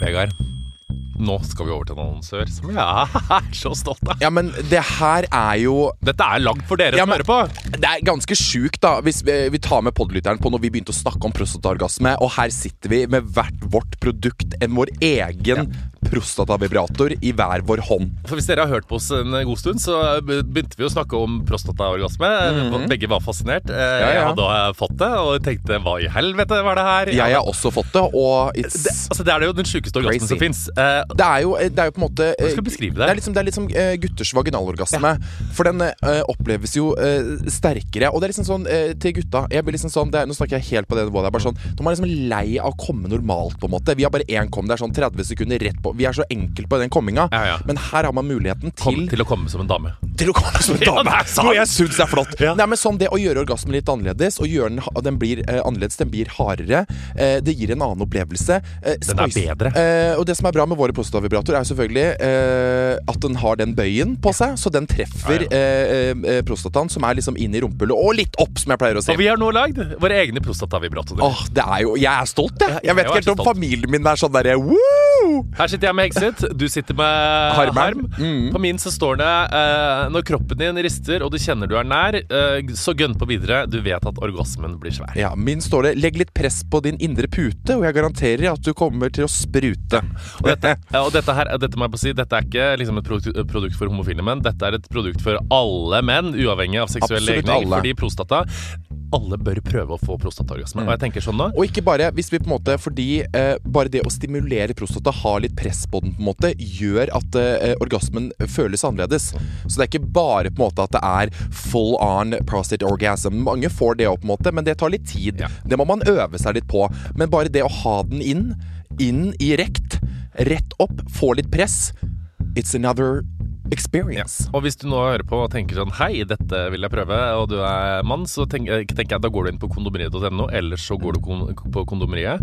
Vegard, nå skal vi over til en annonsør som jeg er så stolt av. Ja, men det her er jo Dette er lagd for dere Ja, som hører på. Det er ganske sjukt, da, hvis vi, vi tar med podlytteren på når vi begynte å snakke om prostataorgasme, og her sitter vi med hvert vårt produkt, enn vår egen prostatavibrator i hver vår hånd. For Hvis dere har hørt på oss en god stund, så begynte vi å snakke om prostataorgasme. Begge var fascinert. Ja, Mhm. ja. Jeg hadde eh, fått det og tenkte hva i helvete var det her? Jeg har også fått det, og det, altså, det er jo den sjukeste orgasmen som fins. Eh, det er, jo, det er jo på en måte Hva skal eh, beskrive Det det? er liksom, det er liksom eh, gutters vaginalorgasme. For den eh, oppleves jo eh, sterkere. Og det er liksom sånn eh, til gutta jeg blir liksom sånn, det er, Nå snakker jeg helt på det nivået. Det er bare sånn De er liksom lei av å komme normalt, på en måte. Vi har bare én kom. Det er sånn 30 sekunder rett på. Vi er så enkle på den komminga. Ja, ja. Men her har man muligheten Kom til til å komme som en dame. til å komme som en dame. Ja. Noe jeg syns er flott. Nei, men sånn Det å gjøre orgasmen litt annerledes, og gjøre den, den blir eh, annerledes, den blir hardere, eh, det gir en annen opplevelse. Eh, Den er spice- bedre. Eh, og det som er bra med våre prostatavibratorer, er selvfølgelig eh, at den har den bøyen på seg, så den treffer eh, prostataen, som er liksom inn i rumpehullet, og litt opp, som jeg pleier å si. Og vi har nå lagd våre egne prostatavibratorer. Åh, det er jo Jeg er stolt, jeg. Jeg vet jeg ikke helt om stolt. familien min er sånn derre woo! Her sitter jeg med exit, du sitter med harm. Harm. Mm. På min så står det uh, Når kroppen din rister og du kjenner du er nær, uh, så gønn på videre. Du vet at orgasmen blir svær. Ja, Min står det 'legg litt press på din indre pute', og jeg garanterer at du kommer til å sprute. Og dette, ja, og dette, her, dette må jeg på si Dette er ikke liksom et produkt, produkt for homofile menn. Dette er et produkt for alle menn, uavhengig av seksuell legning. Fordi prostata Alle bør prøve å få prostataorgasme. Og jeg tenker sånn nå Og ikke bare hvis vi på en måte Fordi uh, bare det å stimulere prostata, ha litt press på den, på en måte gjør at uh, orgasmen føles annerledes. Så det er ikke bare på en måte at det er full on prostate orgasm. Mange får det òg, på en måte, men det tar litt tid. Ja. Det må man øve seg litt på. Men bare det å ha den inn, inn i rekt, rett opp, få litt press It's another experience. Og hvis du nå hører på og tenker sånn Hei, dette vil jeg prøve, og du er mann, så tenker, tenker jeg da går du inn på kondomeriet.no, eller så går du kon på kondomeriet.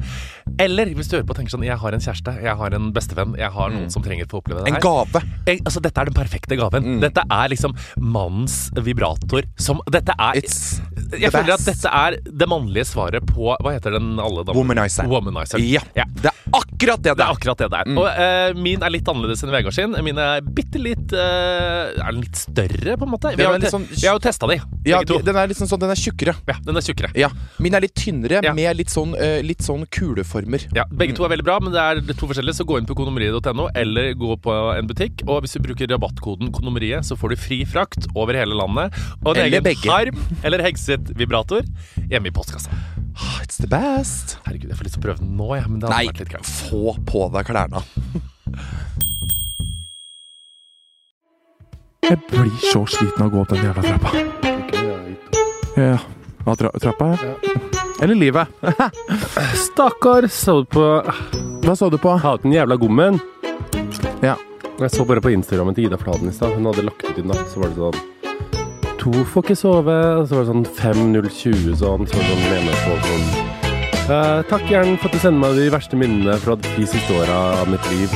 Eller hvis du hører på og tenker sånn Jeg har en kjæreste, jeg har en bestevenn, jeg har noen som trenger å få oppleve det her. En gave. Jeg, altså, dette er den perfekte gaven. Mm. Dette er liksom mannens vibrator som Dette er It's Jeg føler at dette er det mannlige svaret på Hva heter den alle damer? Womanizer. Womanizer. Ja, Ja. det er akkurat det Det det er er. akkurat det der. Mm. Og uh, min er litt annerledes enn Vegard sin. Min er bitte litt eh, Er den litt større, på en måte? Vi har, jo sånn- vi har jo testa de, Ja, den er litt sånn, den er tjukkere. Ja, den er tjukkere. Ja, Min er litt tynnere, Ja. med litt sånn, eh, litt sånn kuleformer. Ja, Begge to er veldig bra, men det er to forskjellige. Så gå inn på kondomeriet.no eller gå på en butikk. Og hvis du bruker rabattkoden kondomeriet, så får du fri frakt over hele landet. Og en Eller egen begge. harm eller hekset vibrator hjemme i postkassa. Ah, It's the best. Herregud, jeg får lyst til å prøve den nå, jeg. Men det hadde Nei, vært litt gøy. få på deg klærne. Jeg blir så sliten av å gå opp den jævla trappa. Ja. Hva, tra trappa, ja? Eller livet. Stakkar, så du på Hva så du på? Ha ut den jævla gommen. Ja. Jeg så bare på Instagrammen til Ida Fladen i stad. Hun hadde lagt ut i natt, så var det sånn To får ikke sove. Og så var det sånn 5020 sånn. Så sånn ene så, sånn Uh, Takk gjerne for at du sender meg de verste minnene fra de siste åra av mitt liv.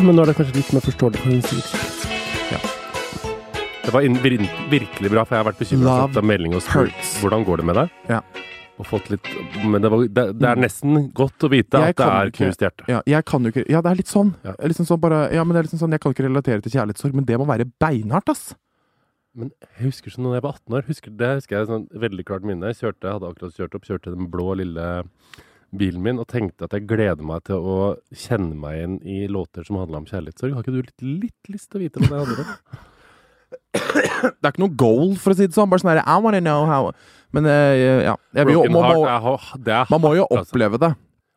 Men nå er det kanskje litt mer forståelig for. Ja. Det var virkelig bra, for jeg har vært bekymra for melding og spurt hvordan går det med deg. Ja. Og fått litt Men det, var, det, det er nesten godt å vite Jeg at det er ikke- knust hjerte. Ja, jeg kan jo ikke Ja, det er litt sånn. Ja. Liksom sånn bare, ja, men det er liksom sånn Jeg kan ikke relatere til kjærlighetssorg, men det må være beinhardt, ass. Men jeg husker sånn da jeg var 18 år, husker, det husker jeg sånn veldig klart minne. Jeg kjørte, hadde akkurat kjørt opp, kjørte den blå lille bilen min og tenkte at jeg gleder meg til å kjenne meg igjen i låter som handla om kjærlighetssorg. Har ikke du litt, litt lyst til å vite hva det handler om? Det er ikke noe goal, for å si det sånn. Bare sånn her I wanna know how Men eh, ja. Jeg vil jo, man, må, det man må jo altså. oppleve det.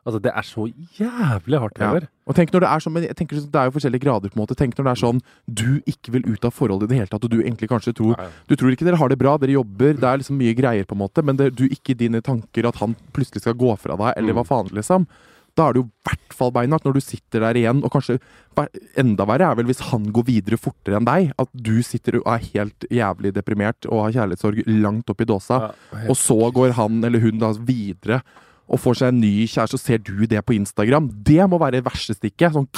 Altså, det er så jævlig hardt, Ja. Og tenk når Det er sånn, men jeg tenker sånn, det er jo forskjellige grader. på en måte Tenk når det er sånn du ikke vil ut av forholdet i det hele tatt, og du egentlig kanskje tror Ja, ja. Du tror ikke dere har det bra, dere jobber, det er liksom mye greier, på en måte men det, du ikke i dine tanker at han plutselig skal gå fra deg, eller Mm. hva faen, liksom. Da er det jo i hvert fall beinhardt når du sitter der igjen, og kanskje enda verre er vel hvis han går videre fortere enn deg. At du sitter og er helt jævlig deprimert og har kjærlighetssorg langt opp i dåsa. Ja, Og så går han eller hun da videre og får seg en ny kjæreste, og ser du det på Instagram. Det må være verste stikket. Sånn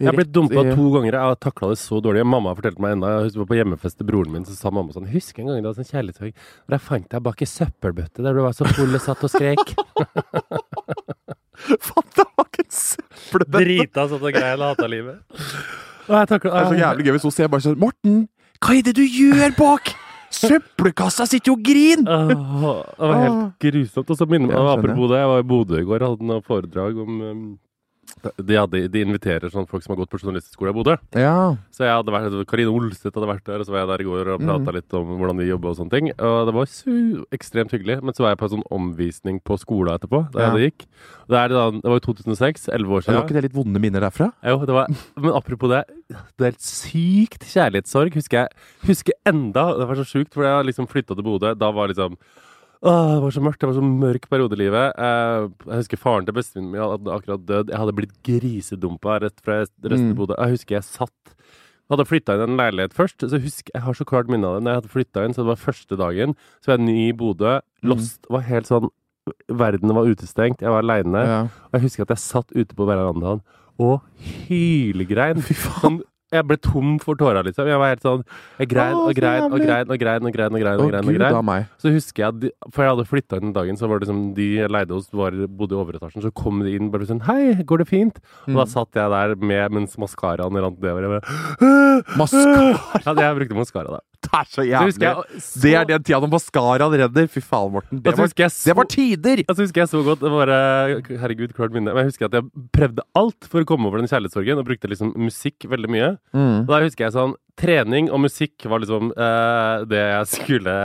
Jeg har blitt dumpa to ganger. Jeg har takla det så dårlig. Mamma fortalte meg enda, jeg husker på hjemmefest til broren min, så sa mamma sånn Husker en gang var sånn kjærlighetssorg, jeg fant deg bak ei søppelbøtte der du var så full og satt og skrek. Ikke en Søppelbøtte! Drita sånn og grein og hata livet. Og jeg Det er så jævlig gøy hvis hun ser bare sånn Morten, hva er det du gjør bak? Søppelkassa sitter jo og griner! Det var helt grusomt. Og så minner meg apropos det, jeg var i Bodø i går og hadde noe foredrag om um, de, hadde, de inviterer sånn folk som har gått på journalistskole i Bodø. Ja. Så jeg hadde vært, Karine Olseth hadde vært der, og så var jeg der i går og prata mm. litt om hvordan de jobber og sånne ting. Og det var su ekstremt hyggelig. Men så var jeg på en sånn omvisning på skolen etterpå, da Ja. det gikk. Det, da, det var jo 2006, 11 år siden. Var ikke det litt vonde minner derfra? Jo, det var, men apropos det, det er helt sykt kjærlighetssorg. Husker jeg husker enda Det var så sjukt, for jeg liksom flytta til Bodø. Da var liksom Åh, det var så mørkt. Det var så mørk periode i livet. Eh, jeg husker faren til bestevennen min hadde akkurat dødd. Jeg hadde blitt grisedumpa rett fra resten Mm. av Bodø. Jeg husker jeg satt hadde flytta inn en leilighet først. Så husker, jeg har så klart minne av det. Når jeg hadde flytta inn, så det var første dagen, så var jeg ny i Bodø. Lost. Var helt sånn Verden var utestengt. Jeg var aleine. Ja. Og jeg husker at jeg satt ute på verandaen og hylgrein. Fy faen. Jeg ble tom for tårer, liksom. Jeg var helt sånn Jeg grein og grein og grein og grein og grein. og grein, og grein, og grein. og meg. Så husker jeg at de, For jeg hadde flytta inn den dagen, så var det liksom de jeg leide hos, var, bodde i overetasjen. Så kom de inn bare sånn Hei, går det fint? Og da Mm. satt jeg der med mens maskaraen rant nedover. Maskara. Ja, jeg brukte maskara da. Det er så Så jævlig. jeg så, Det er den tida når maskaraen redder. Fy faen, Morten. Det så var, så, det var tider! Og så husker jeg så godt det var, eh, Herregud, klart minne. Men jeg husker at jeg prøvde alt for å komme over den kjærlighetssorgen, og brukte liksom musikk veldig mye. Mm. Og da husker jeg sånn Trening og musikk var liksom eh, det jeg skulle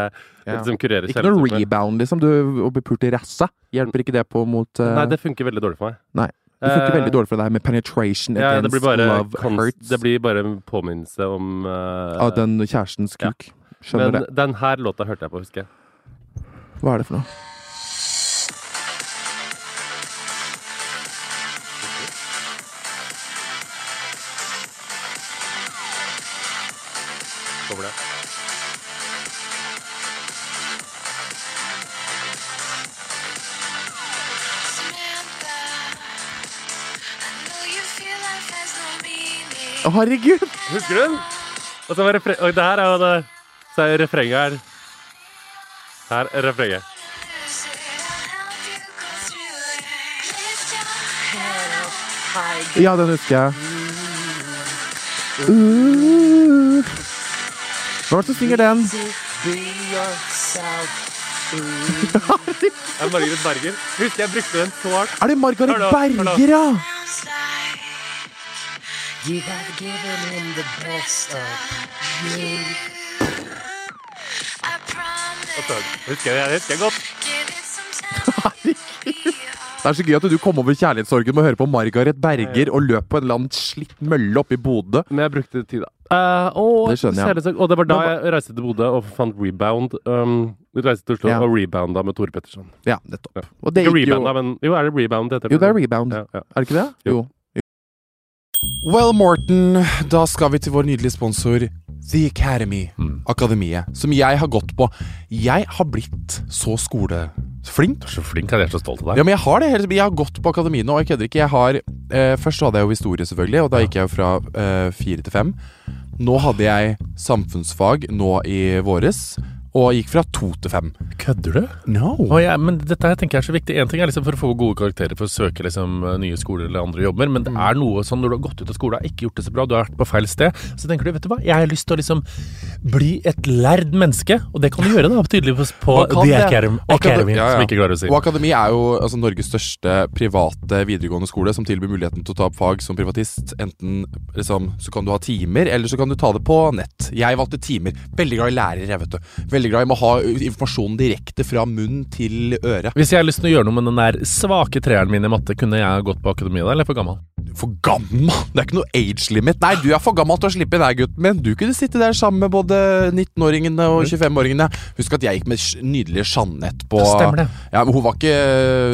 Ja. liksom kurere Ikke noe rebound, liksom. Du, å bli pult i rassa. Hjelper ikke det på mot eh, Nei, det funker veldig dårlig for meg. Nei. Det funker Eh, veldig dårlig for deg med penetration Ja, against bare, love hurts det blir bare en påminnelse om uh, av den kjærestens Ja. kuk. Skjønner Men det. den her låta hørte jeg på, husker jeg. Hva er det for noe? Over det. Herregud! Husker du den? Og så var refre og det her er jo det Så er jo refrenget her. Her er refrenget. Ja, den husker jeg. Uh. Hvem er det som synger den? Det er Margaret Berger. Husker jeg brukte den så hardt. Er det Margaret Hør hør. Berger, ja? You have given him the best of you. Husker jeg, husker jeg godt. Det er så gøy at du kom over kjærlighetssorgen med å høre på Margaret Berger og løp på en eller annen slitt mølle oppe i Bodø. Men jeg brukte tid, da. Eh, og, Det skjønner jeg. Og det var da jeg reiste til Bodø og fant Rebound. Um, reiste til Oslo Ja. og rebounda med Tore Petterson. Ja, nettopp. Ja. Og det gikk jo men jo, er det rebound det heter? Jo, det er rebound. Ja, ja. Er det ikke det? Jo. Well, Morten, da skal vi til vår nydelige sponsor The Academy. Mm. Akademiet. Som jeg har gått på. Jeg har blitt så skoleflink. Du er så flink, jeg er så stolt av deg. Ja, men jeg har det. Jeg har gått på akademiet nå, og jeg kødder ikke. Jeg har, eh, først hadde jeg jo historie, selvfølgelig, og da gikk jeg jo fra eh, fire til fem. Nå hadde jeg samfunnsfag nå i våres, og gikk fra to til fem. Kødder du? No. Oh, ja, men dette her tenker jeg er så viktig. En ting er liksom for å få gode karakterer for å søke liksom nye skoler eller andre jobber, men det er noe sånn når du har gått ut av skolen og ikke gjort det så bra, du har vært på feil sted, så tenker du, vet du hva, jeg har lyst til å liksom bli et lærd menneske, og det kan du gjøre da, tydeligvis på The. Academy, Academy Ja, ja. som ikke klarer å si. Og Akademi er jo altså, Norges største private videregående skole som tilbyr muligheten til å ta opp fag som privatist. Enten liksom, så kan du ha timer, eller så kan du ta det på nett. Jeg valgte timer. Veldig glad i lærere, jeg, vet du. Veldig glad i å ha informasjonen direkte fra munn til øre. Hvis jeg har lyst til å gjøre noe med den der svake treeren min i matte, kunne jeg gått på akademiet da, eller for gammel? For gammel! Det er ikke noe age limit. Nei, du er for gammel til å slippe der, gutten min. Du kunne sitte der sammen med både 19-åringene og 25-åringene. Husk at jeg gikk med nydelige Jeanette på Stemmer det. Ja, men Hun var ikke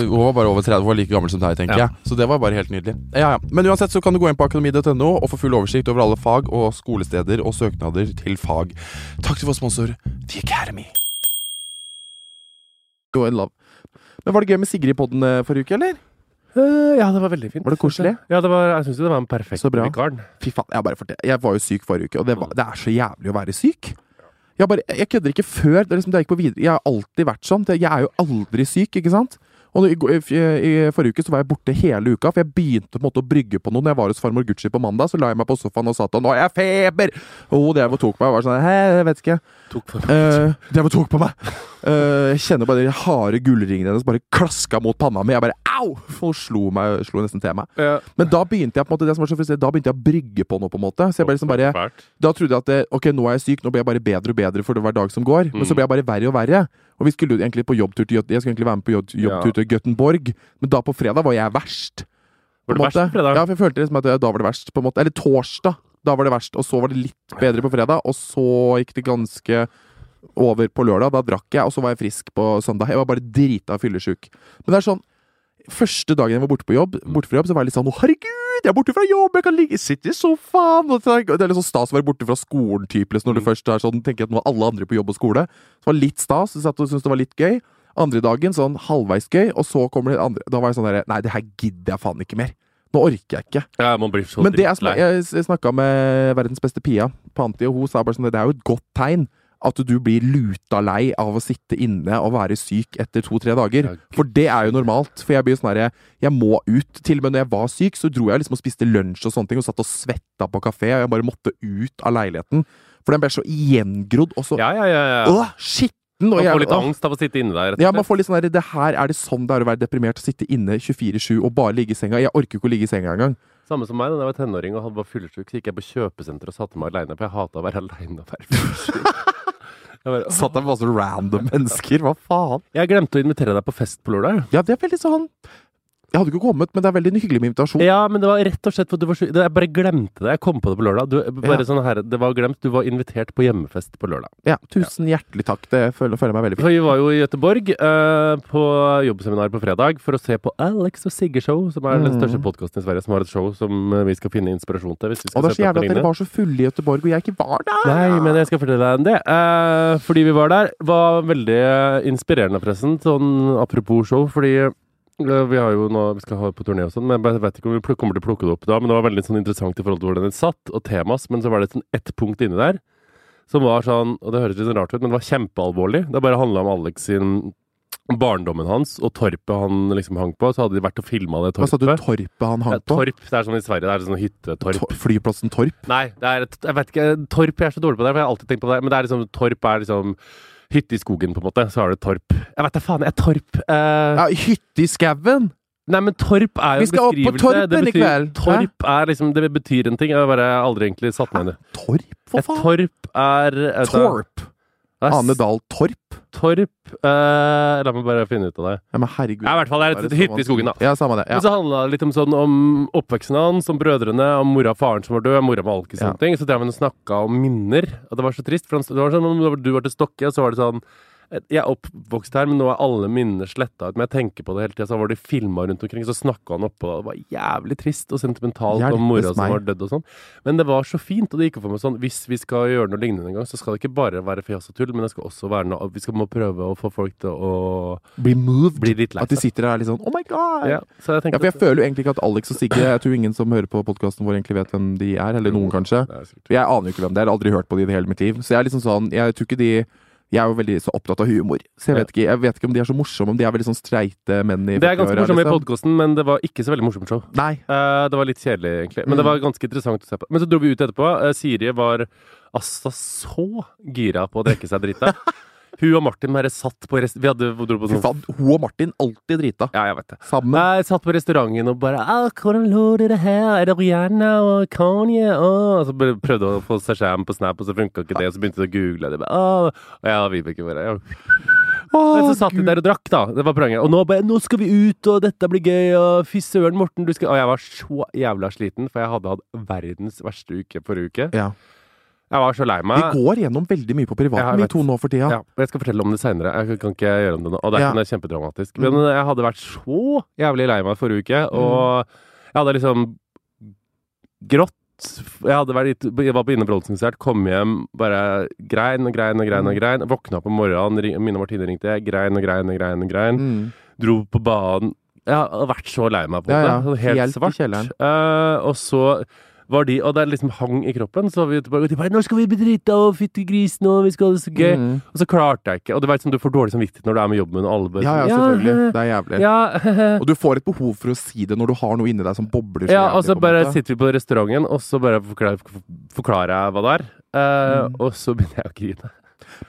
Hun var bare over 30, hun var like gammel som deg, tenker Ja. jeg. Så det var bare helt nydelig. Ja, ja. Men uansett så kan du gå inn på akademi.no og få full oversikt over alle fag og skolesteder og søknader til fag. Takk til vår sponsor The Academy. Go in love. Men Var det gøy med Sigrid i podden eh, forrige uke, eller? Eh, ja, det var veldig fint. Var det koselig? Ja, det var, jeg syns det var en perfekt Så bra. vikaren. Fy faen, jeg, bare fortell- jeg var jo syk forrige uke, og det, var, det er så jævlig å være syk. Jeg, bare, jeg kødder ikke før. Det er liksom, det jeg gikk på videre Jeg har alltid vært sånn. Jeg er jo aldri syk, ikke sant? Og i, i, I forrige uke så var jeg borte hele uka, for jeg begynte på en måte å brygge på noe. Når jeg var hos farmor Gucci på mandag, så la jeg meg på sofaen og sa til han 'Nå har jeg feber!' Og hun drev og tok meg og var sånn Hæ, jeg vet ikke. Tok for Uh, drev og tok på meg. Uh, jeg kjenner bare de harde gullringene hennes bare klaska mot panna mi. Jeg bare au! Hun slo, meg, slo nesten til meg. Ja. Men da begynte jeg på en måte Det som var så frustrerende, da begynte jeg å brygge på noe. på en måte Så jeg ble liksom bare Da trodde jeg at det, ok, nå er jeg syk, nå blir jeg bare bedre og bedre for hver dag som går. Men så ble jeg bare verre og verre. Og vi skulle jo egentlig på jobbtur til Jeg skulle egentlig være med på jobb, jobbtur til Göteborg, men da på fredag var jeg verst. Var det verst på fredag? Ja, for jeg følte liksom at da var det verst. på en måte Eller torsdag. Da var det verst. Og så var det litt bedre på fredag, og så gikk det ganske over på lørdag. Da drakk jeg, og så var jeg frisk på søndag. Jeg var bare drita fyllesyk. Men det er sånn Første dagen jeg var borte på jobb, borte fra jobb, så var jeg litt sånn Å, herregud, jeg er borte fra jobb, jeg kan ligge, sitte i sofaen og så- Det er litt sånn stas å være borte fra skolen, typ, liksom, når du først er sånn Tenker at nå er alle andre på jobb og skole. Så det var litt stas. du satt og syntes det var litt gøy. Andre dagen sånn halvveis gøy, og så kommer det andre Da var jeg sånn derre Nei, det her gidder jeg faen ikke mer. Nå orker jeg ikke. Ja, man blir så Men det jeg, snak- jeg snakka med verdens beste Pia på Anti, og hun sa bare sånn Det er jo et godt tegn at du blir luta lei av å sitte inne og være syk etter to-tre dager. For det er jo normalt. For jeg blir sånn herre Jeg må ut. Til og med når jeg var syk, så dro jeg liksom og spiste lunsj og sånne ting, og satt og svetta på kafé, og jeg bare måtte ut av leiligheten. For den ble så gjengrodd og så Ja, ja, ja. ja. Åh, shit! Man får litt angst av å sitte inne der. Ja, man får litt sånn der, det her Er det sånn det er å være deprimert? Å sitte inne 24-7 og bare ligge i senga? Jeg orker ikke å ligge i senga engang. Samme som meg da jeg var tenåring og var fyllesyk. Så gikk jeg på kjøpesenter og satte meg aleine, for jeg hata å være aleine og være fyllesyk. Bare, Satt der med masse random mennesker. Hva faen? jeg glemte å invitere deg på fest på lørdag. Ja, det er veldig sånn Jeg hadde ikke kommet, men det er veldig hyggelig med invitasjon. Ja, men det var rett og slett for du var Jeg bare glemte det. Jeg kom på det på lørdag. Du, bare Ja. sånn her, Det var glemt. Du var invitert på hjemmefest på lørdag. Ja, Tusen hjertelig takk. Det føler, føler meg veldig For fint. vi var jo i Gøteborg eh, på jobbseminar på fredag for å se på Alex og Sigge Show, som er den Mm. største podkasten i Sverige, som har et show som eh, vi skal finne inspirasjon til. Hvis vi skal Og det er så jævlig at dere var så fulle i Gøteborg, og jeg ikke var der! Nei, men jeg skal fortelle deg om det. Eh, fordi vi var der, var veldig inspirerende, forresten. Sånn apropos show, fordi vi har jo nå, vi skal ha på turné og sånn, men jeg vet ikke om vi kommer til å plukke det opp da. Men det var veldig sånn interessant i forhold til hvordan det satt, og temas. Men så var det sånn ett punkt inni der som var sånn, og det høres litt sånn rart ut, men det var kjempealvorlig. Det bare handla om Alex sin barndommen hans og torpet han liksom hang på. Så hadde de vært og filma det torpet. Hva sa du? torpet. Han hang på? torp, det er sånn i Sverige. Det er sånn hyttetorp. Tor- Flyplassen Torp? Nei, det er jeg vet ikke, Torp jeg er så dårlig på det, for jeg har alltid tenkt på det. Men det er liksom, Torp er liksom hytte i skogen, på en måte. Så har du Torp. Jeg vet da faen, jeg er Torp. Uh, Ja, hytte i skauen! Nei, men Torp er jo Vi en skal opp på beskrivelse. Torpen i kveld. Torp er liksom, det betyr en ting. Jeg har bare aldri egentlig satt meg inn i. Torp? Hva Et faen? Torp er et- Torp! Ane Dahl Torp? Torp eh, La meg bare finne ut av det. Ja, men herregud. Ja, I hvert fall det er et hytte i skogen, da. Ja, samme det. Ja. Men så handla det litt om, sånn, om oppveksten hans, om brødrene, om mora og faren som var død, mora med alkis og sånne ting. Så drev han og snakka om minner. Og det var så trist. For han, det var sånn du var til Stokke, og så var det sånn jeg er oppvokst her, men nå er alle minnene sletta ut. Men jeg tenker på det hele tida. Så var det filma rundt omkring, så snakka han oppå. Det var jævlig trist og sentimentalt Hjelpes om mora som var dødd og sånn. Men det var så fint, og det gikk opp for meg sånn Hvis vi skal gjøre noe lignende en gang, så skal det ikke bare være fjas og tull, men det skal også være noe Vi skal må prøve å få folk til å Bli moved. bli litt lei At de sitter der litt sånn Oh my god! Ja, så jeg Ja, for jeg føler jo egentlig ikke at Alex og Sigge Jeg tror ingen som hører på podkasten vår, egentlig vet hvem de er. Eller noen, kanskje. Det. Jeg aner jo ikke hvem det er. Aldri hørt på de i hele mitt liv. Så jeg er liksom sånn Jeg tror ikke de Jeg er jo veldig så opptatt av humor, så jeg vet ikke Jeg vet ikke om de er så morsomme, om de er veldig sånn streite menn i Det er ganske morsomt liksom. i podkasten, men det var ikke så veldig morsomt show. Nei. Uh, det var litt kjedelig, egentlig. Men det Mm. var ganske interessant å se på. Men så dro vi ut etterpå. Uh, Siri var altså så gira på å drikke seg drita. Hun og Martin bare satt på rest... Vi hadde dro på sånn faen, hun og Martin alltid drita. Ja, jeg vet det. Sammen. Jeg satt på restauranten og bare «Ah, 'Hvordan lå det her? Er det Rihanna og Kanye?' Oh. Og så prøvde å få seg skjerm på Snap, og så funka ikke det. Og så begynte de å google det. Oh. Og jeg og Vibeke bare ja. Men så satt vi der og drakk, da. Det var poenget. Og nå bare 'Nå skal vi ut, og dette blir gøy', og 'fy søren, Morten, du skal Og jeg var så jævla sliten, for jeg hadde hatt verdens verste uke forrige uke. Ja. Jeg var så lei meg. Vi går gjennom veldig mye på privaten, vi to nå for tida. Ja, og jeg skal fortelle om det seinere. Jeg kan ikke gjøre om det nå. Og det er Ja. noe kjempedramatisk. Men jeg hadde vært så jævlig lei meg forrige uke, og jeg hadde liksom grått. Jeg, hadde vært, jeg var på Ine kom hjem, bare grein og grein og grein. og grein Våkna på morgenen, Mine Martine ringte, jeg grein og grein og grein. og grein Mm. Dro på banen. Jeg har vært så lei meg på det. ja. ja. Helt, Helt i svart. Eh, og så var de, og det liksom hang i kroppen. Så vi bare, de bare 'Nå skal vi bli drita og fytti grisen, og vi skal ha det så gøy'. Mm. Og så klarte jeg ikke. Og du veit som du får dårlig samvittighet når du er med jobben, og alle bare Ja, ja, selvfølgelig. Det er jævlig. Ja, Og du får et behov for å si det når du har noe inni deg som bobler. så ja, jævlig, og så bare sitter vi på restauranten, og så bare forklarer, forklarer jeg hva det er. Uh, Mm. Og så begynner jeg å grine.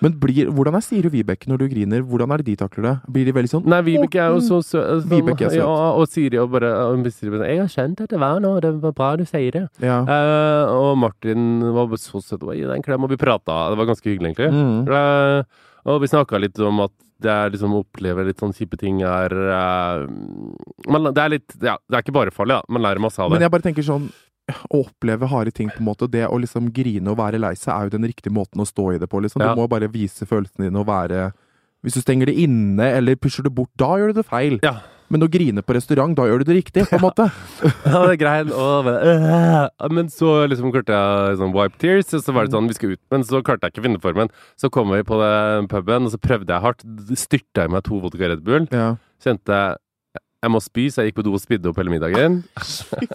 Men blir, hvordan er Siri og Vibeke når du griner? Hvordan er det de takler det? Blir de veldig sånn Nei, Vibeke er jo så søt. Sånn. Ja, og Siri og bare og Siri 'Jeg har kjent at det var noe, det var bra du sier det'. Ja. Uh, og Martin var så søt. Gi deg en klem, og vi prata. Det var ganske hyggelig, egentlig. Mm. Uh, og vi snakka litt om at det er liksom å oppleve litt sånn kjipe ting er uh, man, Det er litt Ja, det er ikke bare farlig, da. Man lærer masse av det. Men jeg bare tenker sånn å oppleve harde ting, på en måte, det å liksom grine og være lei seg, er jo den riktige måten å stå i det på. liksom. Ja. Du må bare vise følelsene dine og være Hvis du stenger det inne eller pusher det bort, da gjør du det feil. Ja. Men å grine på restaurant, da gjør du det riktig, på en måte. Ja, det er greit. Og øh. Men så liksom klarte jeg sånn wipe tears, og så var det sånn, vi skal ut. Men så klarte jeg ikke å finne formen. Så kom vi på den puben, og så prøvde jeg hardt. Styrta jeg meg to vodka Red Bull. Ja. Kjente jeg må spy, så jeg gikk på do og spydde opp hele middagen.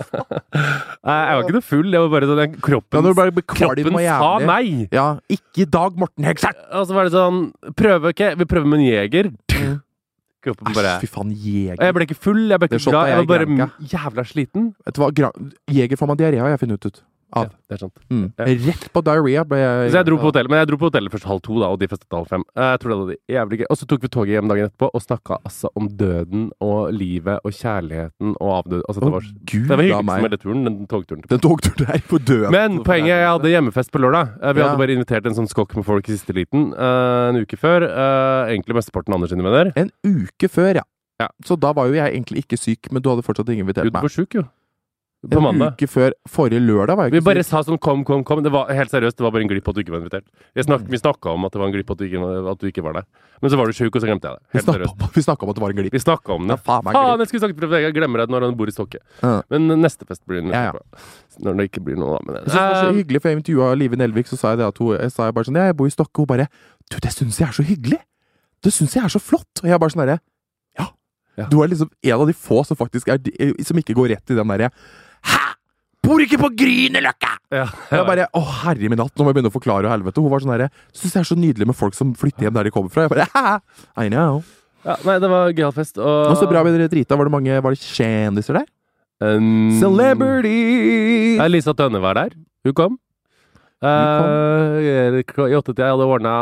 Nei, jeg var ikke noe full. Jeg var bare sånn, kroppen, bare kroppen sa nei! Ja, ikke i dag, Morten Hegseth! Og så var det sånn Prøve ikke. Vi prøver med en jeger. Kroppen bare Æsj, fy faen, jeger. Og jeg ble ikke full, jeg ble ikke glad. Jeg jeg var bare jævla sliten. Vet du hva, jeger får man diaré av, har jeg funnet ut. Ja, det er sant. Mm. Ja. Rett på diaré ble jeg Så jeg dro på hotellet, men jeg dro på hotellet først halv to, da, og de festet halv fem. Eh, Jeg tror det var jævlig gøy. Og så tok vi toget hjem dagen etterpå og snakka altså om døden og livet og kjærligheten og avdød. Altså, det var, var, Gud det var hyggeligst med den turen, den togturen. Den togturen der på døden. Men poenget jeg hadde hjemmefest på lørdag. Eh, Vi Ja. hadde bare invitert en sånn skokk med folk i siste liten eh, en uke før. Egentlig mesteparten av Anders sine venner. En uke før, ja. Ja. Så da var jo jeg egentlig ikke syk, men du hadde fortsatt ikke invitert Du meg. var sjuk, jo. På En mandag. uke før forrige lørdag var jeg Vi bare sa sånn kom, kom, kom. Det var helt seriøst, det var bare en glipp at du ikke var invitert. Jeg snak, vi snakka om at det var en glipp at du ikke, at du ikke var der. Men så var du sjuk, og så glemte jeg det. Vi Helt snakka seriøst. om, vi snakket om at det var en glipp. Vi snakka om det. Ja, faen meg Faen, jeg skulle snakket med deg. jeg glemmer det når han bor i Stokke. Ja. Men neste fest blir det Ja, ja. Når det ikke blir noe med det. Jeg synes det var så Eh, hyggelig, for jeg intervjua Live Nelvik, så sa jeg det at hun jeg sa jeg bare sånn Ja, jeg bor i Stokke. Hun bare Du, det syns jeg er så hyggelig! Det syns jeg er så flott! Og jeg bare sånn herre Ja. Ja. Du er liksom en av de få som faktisk er de- Som ikke går rett i den derre Hæ?! Bor ikke på Grünerløkka! ja, Jeg bare Å, herre min hatt, nå må jeg begynne å forklare helvete. Hun var sånn herre Syns det er så nydelig med folk som flytter hjem der de kommer fra. Jeg bare Hæ? I know. ja, Nei, det var gøyal fest. Og Og så bra vi dere drita. Var det mange Var det kjendiser der? Um, Celebrity! Ja, Lisa Tønne var der. Hun kom. Eh, I åttetida hadde ordna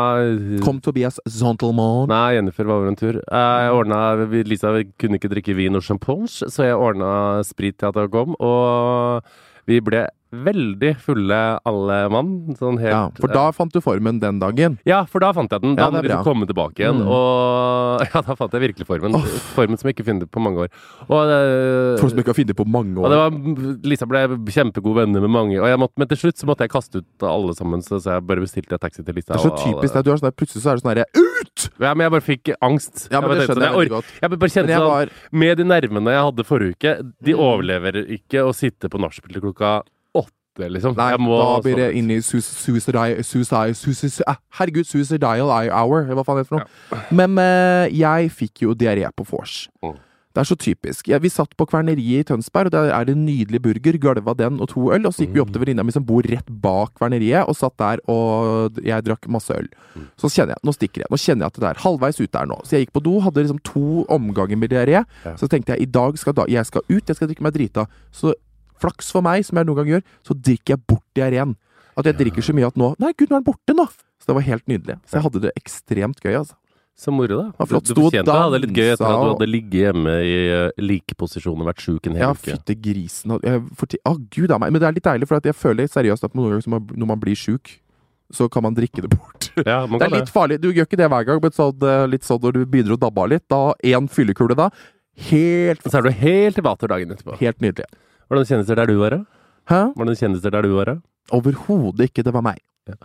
Kom Tobias Zontelmann. Nei, Jennifer var over en tur. Uh, Jeg ordna, Lisa kunne ikke drikke vin og champagne, så jeg ordna sprit til at hun kom. Og vi ble veldig fulle alle mann. Sånn helt Ja, for da fant du formen den dagen. Ja, for da fant jeg den. Da Ja, hadde vi liksom kommet tilbake igjen. Mm. Og ja, da fant jeg virkelig formen. Oh. Formen som jeg ikke funnet på mange år. Og, eh, Folk som ikke har funnet på mange og det år. var, Lisa ble kjempegode venner med mange. Og jeg måtte, men til slutt så måtte jeg kaste ut alle sammen, så, så jeg bare bestilte jeg taxi til Lisa. Det er så typisk deg. Du sånn der, plutselig så er det sånn derre Ut! Ja, men jeg bare fikk angst. Ja, men Jeg det skjønner jeg jeg, sånn, godt. Jeg bare kjente jeg var... sånn Med de nervene jeg hadde forrige uke, de Mm. overlever ikke å sitte på nachspiel til klokka åtte, liksom. Nei, må da blir det sove. inn i suicide suicide- suicide- eh, Herregud, suicidal hour, eller hva faen det er for noe. Men eh, jeg fikk jo diaré på vors. Mm. Det er så typisk. Ja, vi satt på Kverneriet i Tønsberg, og der er det en nydelig burger. Gølva den og to øl. Og så gikk vi opp til venninna mi som bor rett bak Kverneriet, og satt der og jeg drakk masse øl. Så kjenner jeg, nå stikker jeg. Nå kjenner jeg at det er halvveis ute her nå. Så jeg gikk på do, hadde liksom to omganger med diaré. Ja. Så tenkte jeg i dag skal da, jeg skal ut, jeg skal drikke meg drita. Så flaks for meg, som jeg noen gang gjør, så drikker jeg bort diareen. At jeg drikker så mye at nå Nei, gud, nå er den borte, nå! Så det var helt nydelig. Så jeg hadde det ekstremt gøy, altså. Så moro, da. var flott. Du, du fortjente å ha det litt gøy etter at du hadde ligget hjemme i uh, likeposisjon og vært sjuk en hel Ja, uke. fytte grisen og Å, gud a meg. Men det er litt deilig, for at jeg føler seriøst at noen ganger når man blir sjuk, så kan man drikke det bort. Ja, man Det er litt farlig. Du gjør ikke det hver gang, men sånn, eh, litt sånn når du begynner å dabbe av litt. Da én fyllekule, da. Helt, Så er du helt i vater dagen etterpå. helt nydelig. Var det der du var? da? Hæ? kjennes det der du var? da? Overhodet ikke. Det var meg. Ja.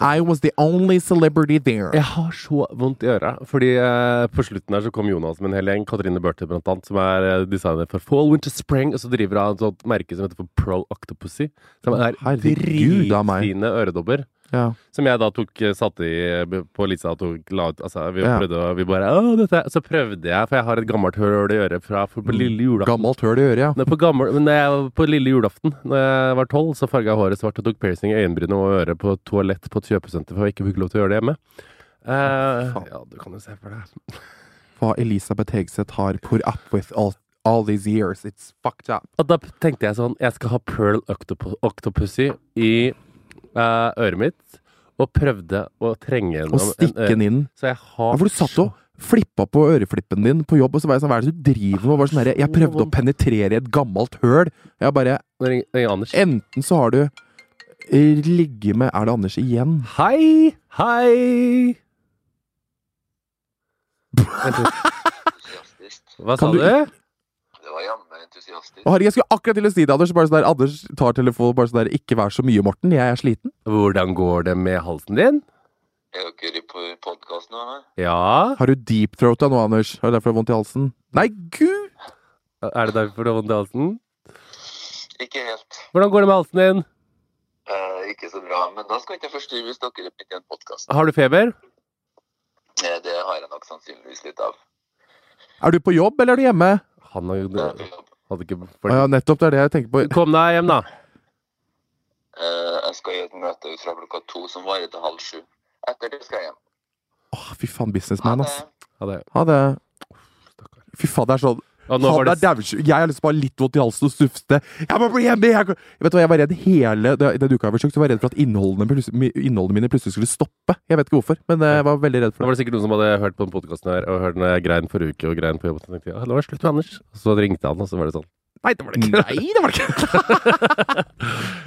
I was the only celebrity there. Jeg har så vondt i øret. Fordi eh, på slutten her så kom Jonas med en hel gjeng. Katrine Burter, blant annet, som er eh, designer for Fall Winter Spring. Og så driver hun et sånt merke som heter for Pro Octopussy. Som er dritfine øredobber. Ja. Som jeg da tok eh, satte i eh, på lista og tok la ut Altså, vi Ja. prøvde Vi bare dette Så prøvde jeg, for jeg har et gammelt høl i øret fra på lille julaften. Gammelt høl i øret, ja. På, gammel, men jeg på lille julaften Når jeg var tolv, så farga jeg håret svart og tok piercing i øyenbrynet og øret på toalett på et kjøpesenter, for jeg ikke fikk lov til å gjøre det hjemme. Uh, ja, du kan jo se for deg. Hva Elisabeth Hegseth har put up with all, all these years. It's fucked up. Og da tenkte jeg sånn Jeg skal ha Pearl Octop Octopussy i øret mitt, og prøvde å trenge gjennom Og stikke den inn. Så jeg har Ja, for du satt og flippa på øreflippen din på jobb, og så var jeg sånn Hva er det du driver med? Og Bare sånn jeg prøvde å penetrere et gammelt høl. Jeg bare ring, Anders. Enten så har du Ligge ligget med Er det Anders igjen? Hei! Hei! Hva sa du du? Det var jammen entusiastisk. Herregud, jeg skulle akkurat til å si det, Anders. Bare sånn der, Anders tar telefonen bare sånn der Ikke vær så mye, Morten. Jeg er sliten. Hvordan går det med halsen din? Er dere på podkast nå? eller? Ja? Har du deep-throata nå, Anders? Har du derfor vondt i halsen? Nei, gud! Er det derfor du har vondt i halsen? Ikke helt. Hvordan går det med halsen din? Eh, ikke så bra. Men da skal jeg ikke jeg forstyrre hvis dere er midt i en podkast. Har du feber? Eh, det har jeg nok sannsynligvis litt av. Er du på jobb, eller er du hjemme? Han jobb. hadde ikke Å ja, nettopp. Det er det jeg tenker på. Kom deg hjem, da. Eh, jeg skal i et møte ut fra klokka to som varer til halv sju. Etter det skal jeg hjem. Åh, fy faen, Ha businessman, det. ass. Ha det. Ha det. Fy faen, det er sånn Og er det. Jeg har lyst til å ha litt vondt i halsen og sufte. Jeg må bli hjemme! Jeg, vet du hva, jeg var redd hele Den uka jeg forsøkte, så var jeg redd for at innholdene, innholdene mine plutselig skulle stoppe. Jeg vet ikke hvorfor, men eh, jeg var veldig redd for det. Da var det. sikkert noen som hadde hørt på den podkasten her og hørt når jeg grein forrige uke og grein på jobb. Så tenkte ja, nå er det slutt med Anders. Så ringte han, og så var det sånn. Nei, det var det ikke. Nei, det var det ikke!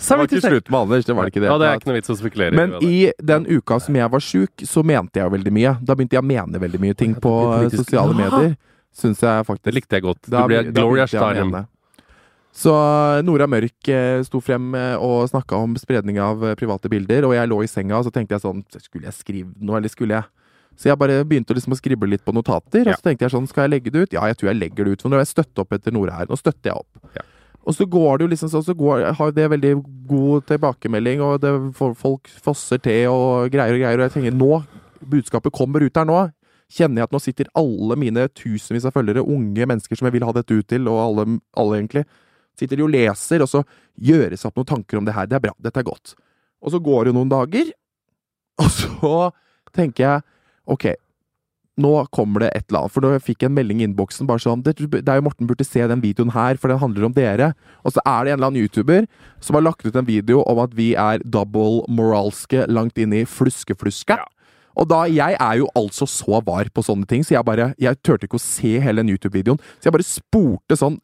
Det var ikke slutt med Anders. Det var ikke det. Ja, det er ikke noe vits å spekulere Men i den uka som jeg var sjuk, så mente jeg veldig mye. Da begynte jeg å mene veldig mye ting på eh, sosiale Ja! medier. Syns jeg faktisk. Det likte jeg godt. Du ble da Gloria Steinem. Så eh, Nora Mørk eh, sto frem eh, og snakka om spredning av private bilder, og jeg lå i senga og så tenkte jeg sånn Skulle jeg skrive noe, eller skulle jeg Så jeg bare begynte liksom å skrible litt på notater, og så tenkte jeg sånn Skal jeg legge det ut? Ja, jeg tror jeg legger det ut, for nå har jeg støttet opp etter Nora her. Nå støtter jeg opp. Ja. Og så går det jo liksom sånn, så går, har det veldig god tilbakemelding, og det, folk fosser til og greier og greier, og jeg tenker nå Budskapet kommer ut her nå kjenner jeg at nå sitter alle mine tusenvis av følgere, unge mennesker som jeg vil ha dette ut til, og alle, alle egentlig, sitter de og leser, og så gjøres opp noen tanker om det her. Det er bra. Dette er godt. Og så går det noen dager, og så tenker jeg ok, nå kommer det et eller annet. For da fikk jeg en melding i innboksen bare sånn det, det er jo Morten burde se den videoen her, for den handler om dere. Og så er det en eller annen YouTuber som har lagt ut en video om at vi er double moralske langt inn i fluskefluska. Og da, Jeg er jo altså så var på sånne ting, så jeg bare, jeg turte ikke å se hele den YouTube-videoen. Så jeg bare spurte sånn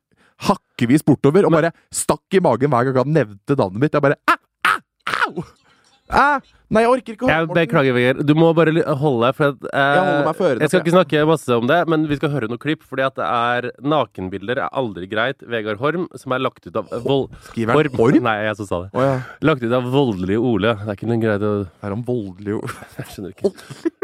hakkevis bortover, og bare stakk i magen hver gang han nevnte navnet mitt. Jeg bare au, au, au! Æ, nei, jeg orker ikke Jeg beklager, Vegard. Du må bare holde deg. For at, eh, Jeg holder meg for øret. jeg skal ikke snakke masse om det, men vi skal høre noen klipp. Fordi at det er nakenbilder er aldri greit. Vegard Horm, som er lagt ut av vold... Skriver han Horm? Nei, jeg som sa det. Oh, ja. Lagt ut av voldelige Ole. Det er ikke noe greit å Er han voldelig Ole? Jeg skjønner ikke.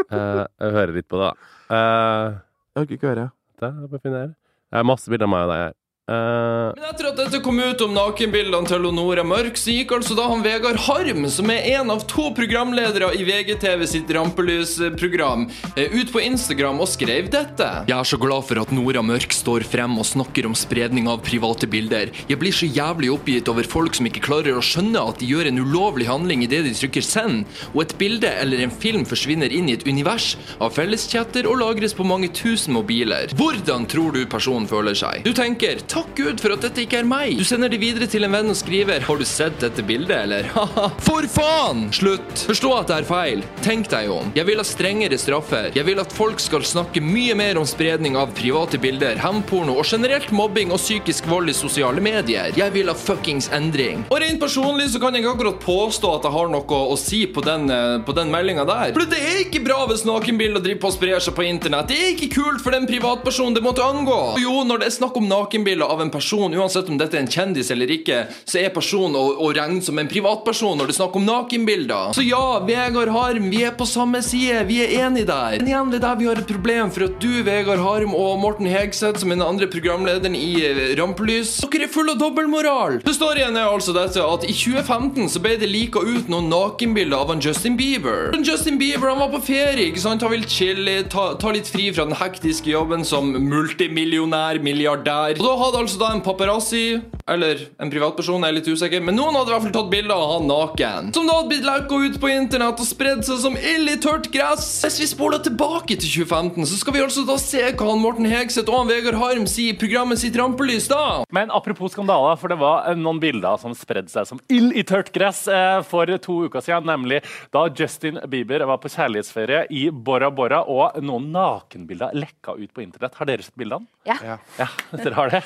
Eh, jeg hører litt på det, da. Eh, Jeg orker ikke høre. det er. Det er masse bilder av meg og deg her. Eh, Men etter at dette kom ut om nakenbildene til Nora Mørk, så gikk altså da han Vegard Harm, som er en av to programledere i VGTV sitt Rampelysprogram, eh, ut på Instagram og skrev dette. Jeg er så glad for at Nora Mørk står frem og snakker om spredning av private bilder. Jeg blir så jævlig oppgitt over folk som ikke klarer å skjønne at de gjør en ulovlig handling idet de trykker send, og et bilde eller en film forsvinner inn i et univers av felleschatter og lagres på mange tusen mobiler. Hvordan tror du personen føler seg? Du tenker 'takk Gud for at dette ikke er meg'. Du sender det videre til en venn og skriver 'har du sett dette bildet', eller 'haha'. For faen! Slutt. Forstå at det er feil. Tenk deg om. Jeg vil ha strengere straffer. Jeg vil at folk skal snakke mye mer om spredning av private bilder, hemporno og generelt mobbing og psykisk vold i sosiale medier. Jeg vil ha fuckings endring. Og rent personlig så kan jeg ikke akkurat påstå at jeg har noe å si på den, eh, på den meldinga der. For det er ikke bra hvis nakenbilder driver på og sprer seg på internett. Det er ikke kult for den privatpersonen det måtte angå. Og jo, når det er snakk om nakenbilder, av en person, uansett om dette er en kjendis eller ikke, så er personen å, å regne som en privatperson når det er snakk om nakenbilder. Så ja, Vegard Harm, vi er på samme side. Vi er enige der. Men igjen, det er der vi har et problem, for at du, Vegard Harm, og Morten Hegseth, som er den andre programlederen i eh, Rampelys, dere er fulle av dobbeltmoral. Igjen er altså dette at i 2015 så ble det lika ut noen nakenbilder av han Justin Bieber. Han Justin Bieber han var på ferie, ikke sant? Han vil chille, ta, ta litt fri fra den hektiske jobben som multimillionær, milliardær. Og da hadde altså da en paparazzi, eller en privatperson, jeg er litt usikker, men noen hadde i hvert fall tatt bilder av han naken. Som da hadde blitt lekka ut på internett og spredd seg som ild i tørt gress. Hvis vi spoler tilbake til 2015, så skal vi altså da se hva han Morten Hegseth og han Vegard Harm sier i programmet sitt Rampelys da. Men apropos skandaler, for det var noen bilder som spredde seg som ild i tørt gress eh, for to uker siden, nemlig da Justin Bieber var på kjærlighetsferie i Bora Bora, og noen nakenbilder lekka ut på internett. Har dere sett bildene? Ja. Ja, dere har det.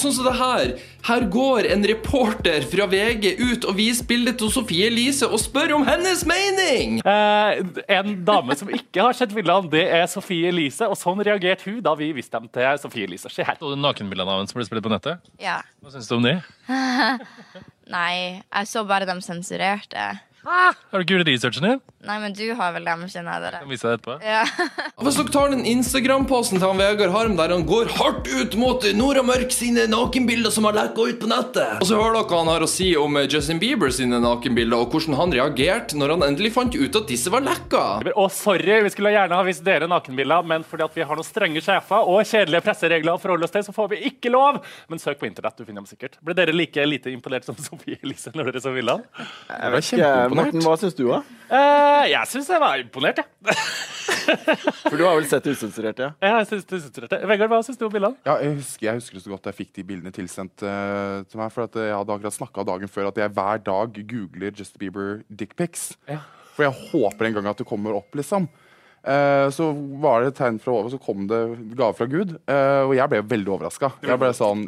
Sånn som det her. Her går en reporter fra VG ut og viser bildet til Sofie Elise og spør om hennes mening. Eh, en dame som ikke har sett bildene, det er Sofie Elise. Og sånn reagerte hun da vi viste dem til Sofie Elise. Se her. Så du nakenbildene av henne som ble spilt på nettet? Ja. Hva syns du om det? Nei, jeg så bare de sensurerte. Har du ikke gjort researchen din? Nei, men du har vel dem, kjenner jeg dere. Kan vise deg etterpå. Ja. Hvis dere tar den Instagram-posten til han Vegard Harm der han går hardt ut mot Nora Mørk sine nakenbilder som har lekka ut på nettet, og så hører dere hva han har å si om eh, Justin Bieber sine nakenbilder, og hvordan han reagerte når han endelig fant ut at disse var lekka. Og sorry, vi skulle gjerne ha vist dere nakenbilder, men fordi at vi har noen strenge sjefer og kjedelige presseregler å forholde oss til, så får vi ikke lov. Men søk på internett, du finner dem sikkert. Ble dere like lite imponert som Sofie Elise når dere så bildene? Jeg ble kjempeimponert. Morten, hva syns du, da? Uh, jeg syns jeg var imponert, jeg. For du har vel sett usensurerte? ja? Ja. Jeg synes det synes. Vegard, hva syns du om bildene? Ja, jeg husker, jeg husker det så godt jeg fikk de bildene tilsendt uh, til meg. For at jeg hadde akkurat snakka dagen før at jeg hver dag googler Justin Bieber dickpics. Ja. For jeg håper en gang at det kommer opp, liksom. Eh, så var det tegn fra over, så kom det gave fra Gud. eh, og jeg ble veldig overraska. Sånn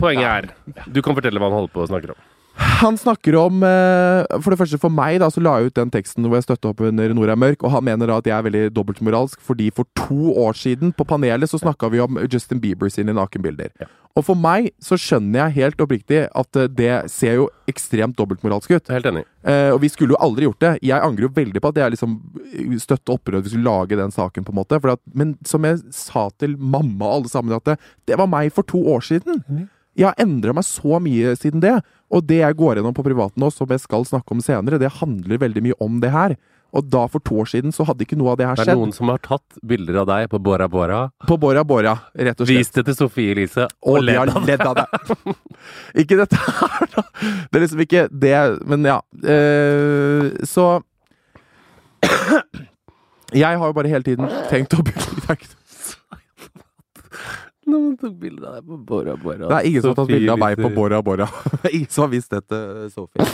Poenget er Du kan fortelle hva han holder på å snakke om. Han snakker om eh, For det første, for meg da, så la jeg ut den teksten hvor jeg støtta opp under Nora Mørk, og han mener da at jeg er veldig dobbeltmoralsk fordi for to år siden på panelet så snakka vi om Justin Bieber sine nakenbilder. Og for meg så skjønner jeg helt oppriktig at eh, det ser jo ekstremt dobbeltmoralsk ut. Helt enig. Eh, og vi skulle jo aldri gjort det. Jeg angrer jo veldig på at jeg liksom støtte opp hvis vi skulle lage den saken. på en måte. At, men som jeg sa til mamma og alle sammen, at det, det var meg for to år siden. Jeg har endra meg så mye siden det. Og det jeg går gjennom på privaten nå, som jeg skal snakke om senere, det handler veldig mye om det her. Og da, for to år siden, så hadde ikke noe av det her skjedd. Det er noen som har tatt bilder av deg på Bora Bora, På Bora Bora, rett og slett. vist det til Sofie Elise Og og ledd av det. ledd av det. ikke dette her, da. Det er liksom ikke det, men ja. Uh, så Jeg har jo bare hele tiden tenkt å bruke man tok bilde av deg på Bora Bora. Det er ingen som har tatt bilde av meg på Bora Bora. Ingen som har visst dette, Sofie.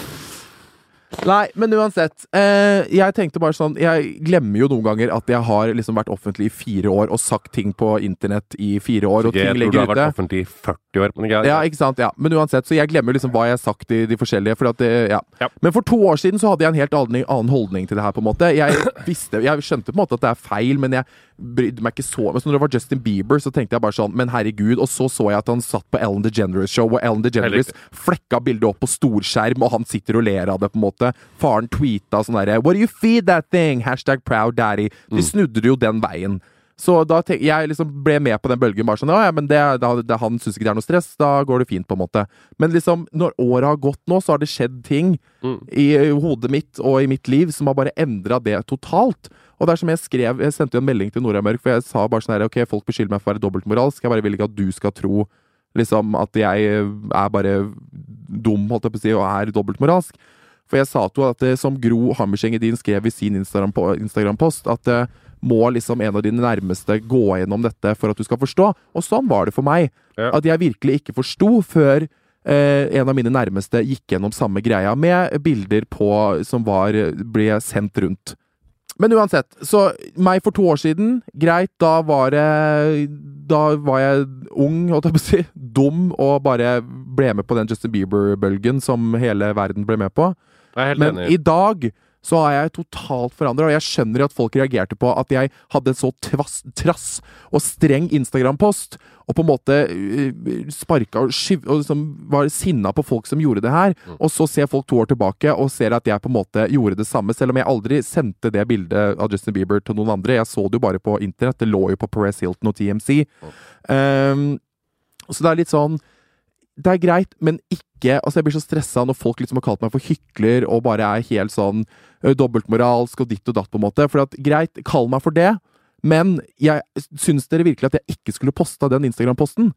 Nei, men uansett. Eh, jeg tenkte bare sånn Jeg glemmer jo noen ganger at jeg har liksom vært offentlig i fire år og sagt ting på internett i fire år, og Jeg ting tror du ligger har vært offentlig i 40 år. Men. Ja, ikke sant? Ja. Men uansett, så jeg glemmer liksom hva jeg har sagt i de forskjellige. For at det, ja. Ja. Men for to år siden så hadde jeg en helt annen, annen holdning til det her. på en måte Jeg visste, jeg skjønte på en måte at det er feil, men jeg brydde meg ikke så Men så når det var Justin Bieber, så tenkte jeg bare sånn Men herregud. Og så så jeg at han satt på Ellen DeGeneres show, og Ellen DeGeneres flekka bildet opp på storskjerm, og han sitter og ler av det, på en måte. Faren tweeta sånn derre What do you feed that thing? Hashtag proud daddy. De snudde det jo den veien. Så da tenk, jeg liksom ble med på den bølgen. bare sånn, «Å, ja, men det, det, det, Han syns ikke det er noe stress. Da går det fint, på en måte. Men liksom, når året har gått nå, så har det skjedd ting i hodet mitt og i mitt liv som har bare endra det totalt. Og det er som jeg skrev Jeg sendte jo en melding til Nora Mørk, for jeg sa bare sånn her Ok, folk beskylder meg for å være dobbeltmoralsk. Jeg bare vil ikke at du skal tro liksom at jeg er bare dum, holdt jeg på å si, og er dobbeltmoralsk. For jeg sa til henne at det som Gro Hammerseng Edin skrev i sin Instagram- Instagram-post, at det må liksom en av dine nærmeste gå gjennom dette for at du skal forstå. Og sånn var det for meg. Ja. At jeg virkelig ikke forsto før eh, en av mine nærmeste gikk gjennom samme greia med bilder på som var, ble sendt rundt. Men uansett, så meg for to år siden, greit, da var jeg, Da var jeg ung, holdt jeg på å si, dum, og bare ble med på den Justin Bieber-bølgen som hele verden ble med på. Men enig. i dag så er jeg totalt forandra, og jeg skjønner at folk reagerte på at jeg hadde en så tvass, trass og streng Instagram-post, og på en måte uh, sparka og, skyv, og liksom var sinna på folk som gjorde det her, og så ser folk to år tilbake og ser at jeg på en måte gjorde det samme, selv om jeg aldri sendte det bildet av Justin Bieber til noen andre. Jeg så det jo bare på internett. Det lå jo på Perez Hilton og TMC. Um, så det er litt sånn det er greit, men ikke Altså, jeg blir så stressa når folk liksom har kalt meg for hykler og bare er helt sånn dobbeltmoralsk og ditt og datt, på en måte. For at, greit, kall meg for det, men jeg syns dere virkelig at jeg ikke skulle posta den Instagram-posten?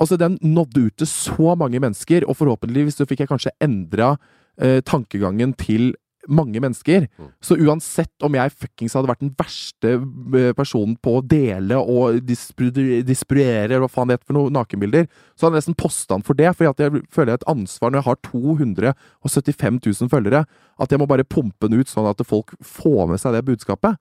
Altså, den nådde ut til så mange mennesker, og forhåpentligvis så fikk jeg kanskje endra eh, tankegangen til mange mennesker. Så uansett om jeg fuckings hadde vært den verste eh, personen på å dele og distribuere, eller hva faen det heter for noen nakenbilder, så hadde jeg nesten posta den for det. For jeg føler et ansvar når jeg har 275 000 følgere, at jeg må bare pumpe den ut sånn at folk får med seg det budskapet.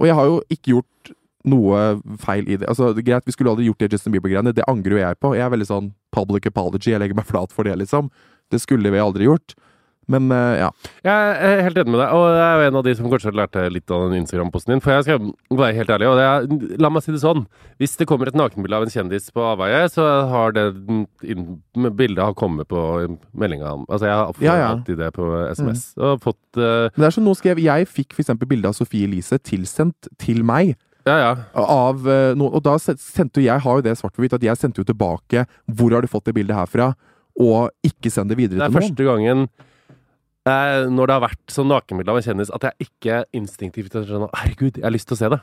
Og jeg har jo ikke gjort noe feil i det. Altså, Greit, vi skulle aldri gjort det Justin Bieber-greiene. Det angrer jo jeg på. Jeg er veldig sånn public apology. Jeg legger meg flat for det, liksom. Det skulle vi aldri gjort. Men eh, ja. Jeg er helt enig med deg, og jeg er jo en av de som kanskje lærte litt av den Instagram-posten din. For jeg skal være helt ærlig, og det er, la meg si det sånn. Hvis det kommer et nakenbilde av en kjendis på avveie, så har det bildet har kommet på meldinga. Altså, jeg har fått Ja, ja. alltid det på SMS. Og fått uh, Men det er som noen skrev Jeg fikk eksempel bilde av Sofie Elise tilsendt til meg. Ja, ja. Av eh, og da sendte jeg har jo det svart på hvitt, at jeg sendte jo tilbake 'Hvor har du fått det bildet herfra?' og ikke send det videre Det er til noen. første gangen eh, når det har vært sånn nakenbilde av en kjendis, at jeg ikke instinktivt er sånn Herregud, jeg har lyst til å se det.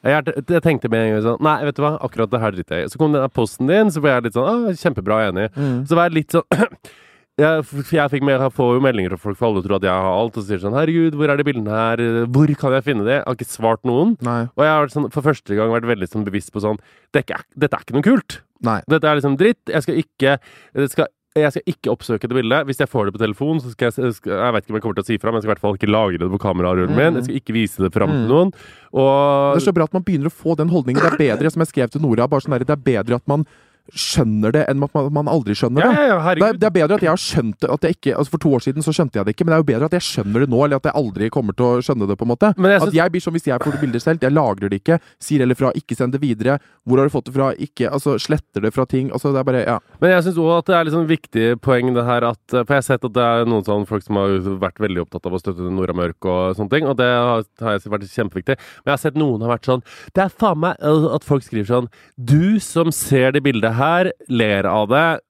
Jeg, jeg tenkte med en gang sånn Nei, vet du hva, akkurat det her driter jeg i. Så kom den der posten din, så ble jeg litt sånn ah, Kjempebra, jeg er enig. Mm. Så var jeg litt sånn jeg, jeg, fikk med, jeg får jo meldinger fra folk, for alle tror at jeg har alt, og så sier sånn Herregud, hvor er de bildene her? Hvor kan jeg finne det? Jeg har ikke svart noen. Nei. Og jeg har sånn, for første gang vært veldig sånn bevisst på sånn Dette er Dette er ikke noe kult. Nei. Dette er liksom dritt. Jeg skal ikke det skal, jeg skal ikke oppsøke det bildet. Hvis jeg får det på telefon, så skal jeg Jeg vet ikke om jeg kommer til å si fra, men jeg skal i hvert fall ikke lagre det på kamerarullen min. Jeg skal ikke vise det fram til noen. Det er så bra at man begynner å få den holdningen. Det er bedre, som jeg skrev til Nora, bare sånn der, det er bedre at man skjønner det, enn at man, aldri skjønner det. ja, ja, det, er, det er bedre at jeg har skjønt det at jeg ikke, altså For to år siden så skjønte jeg det ikke, men det er jo bedre at jeg skjønner det nå, eller at jeg aldri kommer til å skjønne det. på en måte Jeg synes... At jeg blir som hvis jeg får bilder selv, jeg lagrer det ikke, sier heller fra, ikke send det videre. Hvor har du fått det fra? Ikke, altså Sletter det fra ting. Altså Det er bare Ja. Men jeg syns òg at det er sånn viktig poeng det her at For jeg har sett at det er noen sånne folk som har vært veldig opptatt av å støtte Nora Mørk og sånne ting, og det har, har jeg vært kjempeviktig. Men jeg har sett noen har vært sånn Det er faen meg øh, at folk skriver sånn Du som ser det bildet her, ler av det.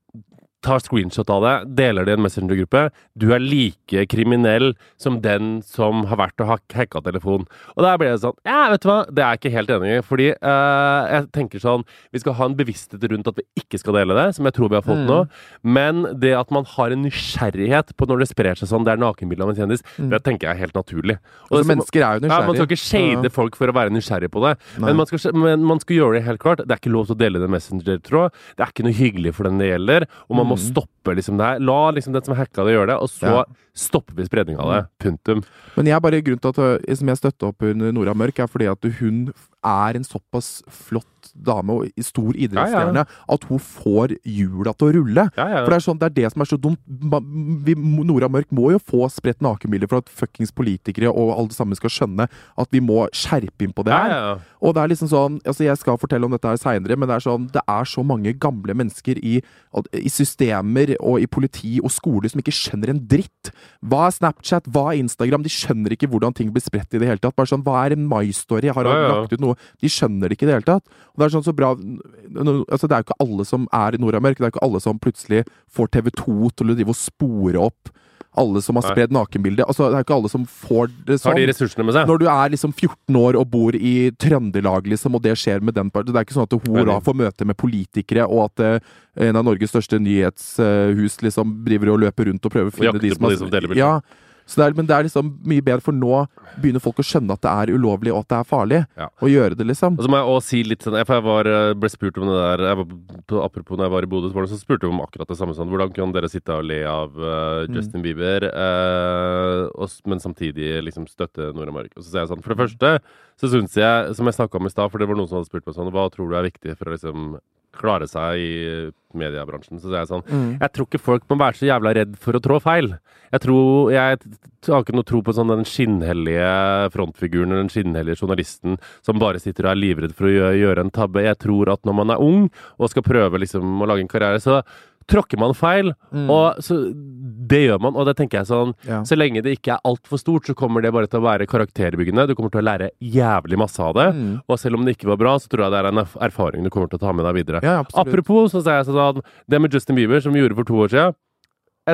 Tar screenshot av det, deler det i en messengergruppe. Du er like kriminell som den som har vært og hacka telefonen. Og der ble det sånn Ja, vet du hva, det er jeg ikke helt enig i. Fordi eh, jeg tenker sånn Vi skal ha en bevissthet rundt at vi ikke skal dele det, som jeg tror vi har fått nå. Men det at man har en nysgjerrighet på når det sprer seg sånn, det er nakenbilde av en kjendis, det tenker jeg er helt naturlig. Og Altså, mennesker er jo nysgjerrige. Ja, man skal ikke shade Ja. folk for å være nysgjerrig på det. Men man, skal, men man skal gjøre det helt klart. Det er ikke lov til å dele det i Messenger-tråd. Det er ikke noe hyggelig for den det gjelder. Og man må stoppe liksom det her. La liksom den som hacka det, gjøre det, og så Ja. stopper vi spredninga av det. Punktum. Men jeg er bare grunnen til at jeg, som jeg støtter opp under Nora Mørk, er fordi at hun er en såpass flott dame og stor idrettsstjerne at hun får hjula til å rulle. Ja, ja. For det er sånn, det er det som er så dumt. Vi, Nora Mørk må jo få spredt nakenbilder for at fuckings politikere og alle sammen skal skjønne at vi må skjerpe inn på det her. ja, ja. Og det er liksom sånn, altså Jeg skal fortelle om dette her seinere, men det er sånn, det er så mange gamle mennesker i, i systemer og i politi og skole som ikke skjønner en dritt. Hva er Snapchat, hva er Instagram? De skjønner ikke hvordan ting blir spredt i det hele tatt. Bare sånn, Hva er en My Story? Har han Ja, ja. lagt ut noe? De skjønner det ikke i det hele tatt. Og Det er sånn så bra, altså det er jo ikke alle som er i Nord-Amerika. Det er jo ikke alle som plutselig får TV2 til å drive og spore opp alle som har spredd nakenbilde. Altså, det er ikke alle som får det Har sånn. de ressursene med seg? Når du er liksom 14 år og bor i Trøndelag, liksom, og det skjer med den part- Det er ikke sånn at hun da får møte med politikere, og at uh, en av Norges største nyhetshus liksom driver og løper rundt og prøver å finne Jakter de som har de som deler bilder. Ja. Så det er, men det er liksom mye bedre, for nå begynner folk å skjønne at det er ulovlig, og at det er farlig Ja. å gjøre det, liksom. Og så må jeg også si litt sånn For jeg var, eh, ble spurt om det der jeg var, Apropos når jeg var i Bodø, så så spurte de om akkurat det samme. Sånn, hvordan kan dere sitte og le av Mm. Justin Bieber, uh, og, men samtidig liksom støtte Nord-Amerika? Og så sier jeg sånn For det første så syns jeg, som jeg snakka om i stad, for det var noen som hadde spurt meg sånn Hva tror du er viktig for å liksom klare seg i mediebransjen. Så det er sånn Mm. Jeg tror ikke folk må være så jævla redd for å trå feil. Jeg tror Jeg har ikke noe tro på sånn den skinnhellige frontfiguren eller den skinnhellige journalisten som bare sitter og er livredd for å gjøre, gjøre en tabbe. Jeg tror at når man er ung og skal prøve liksom å lage en karriere, så tråkker man feil. Mm. Og så Det gjør man, og det tenker jeg sånn Ja. Så lenge det ikke er altfor stort, så kommer det bare til å være karakterbyggende. Du kommer til å lære jævlig masse av det. Mm. Og selv om det ikke var bra, så tror jeg det er en erfaring du kommer til å ta med deg videre. Ja. Apropos, så sier jeg sånn Det med Justin Bieber, som vi gjorde for to år siden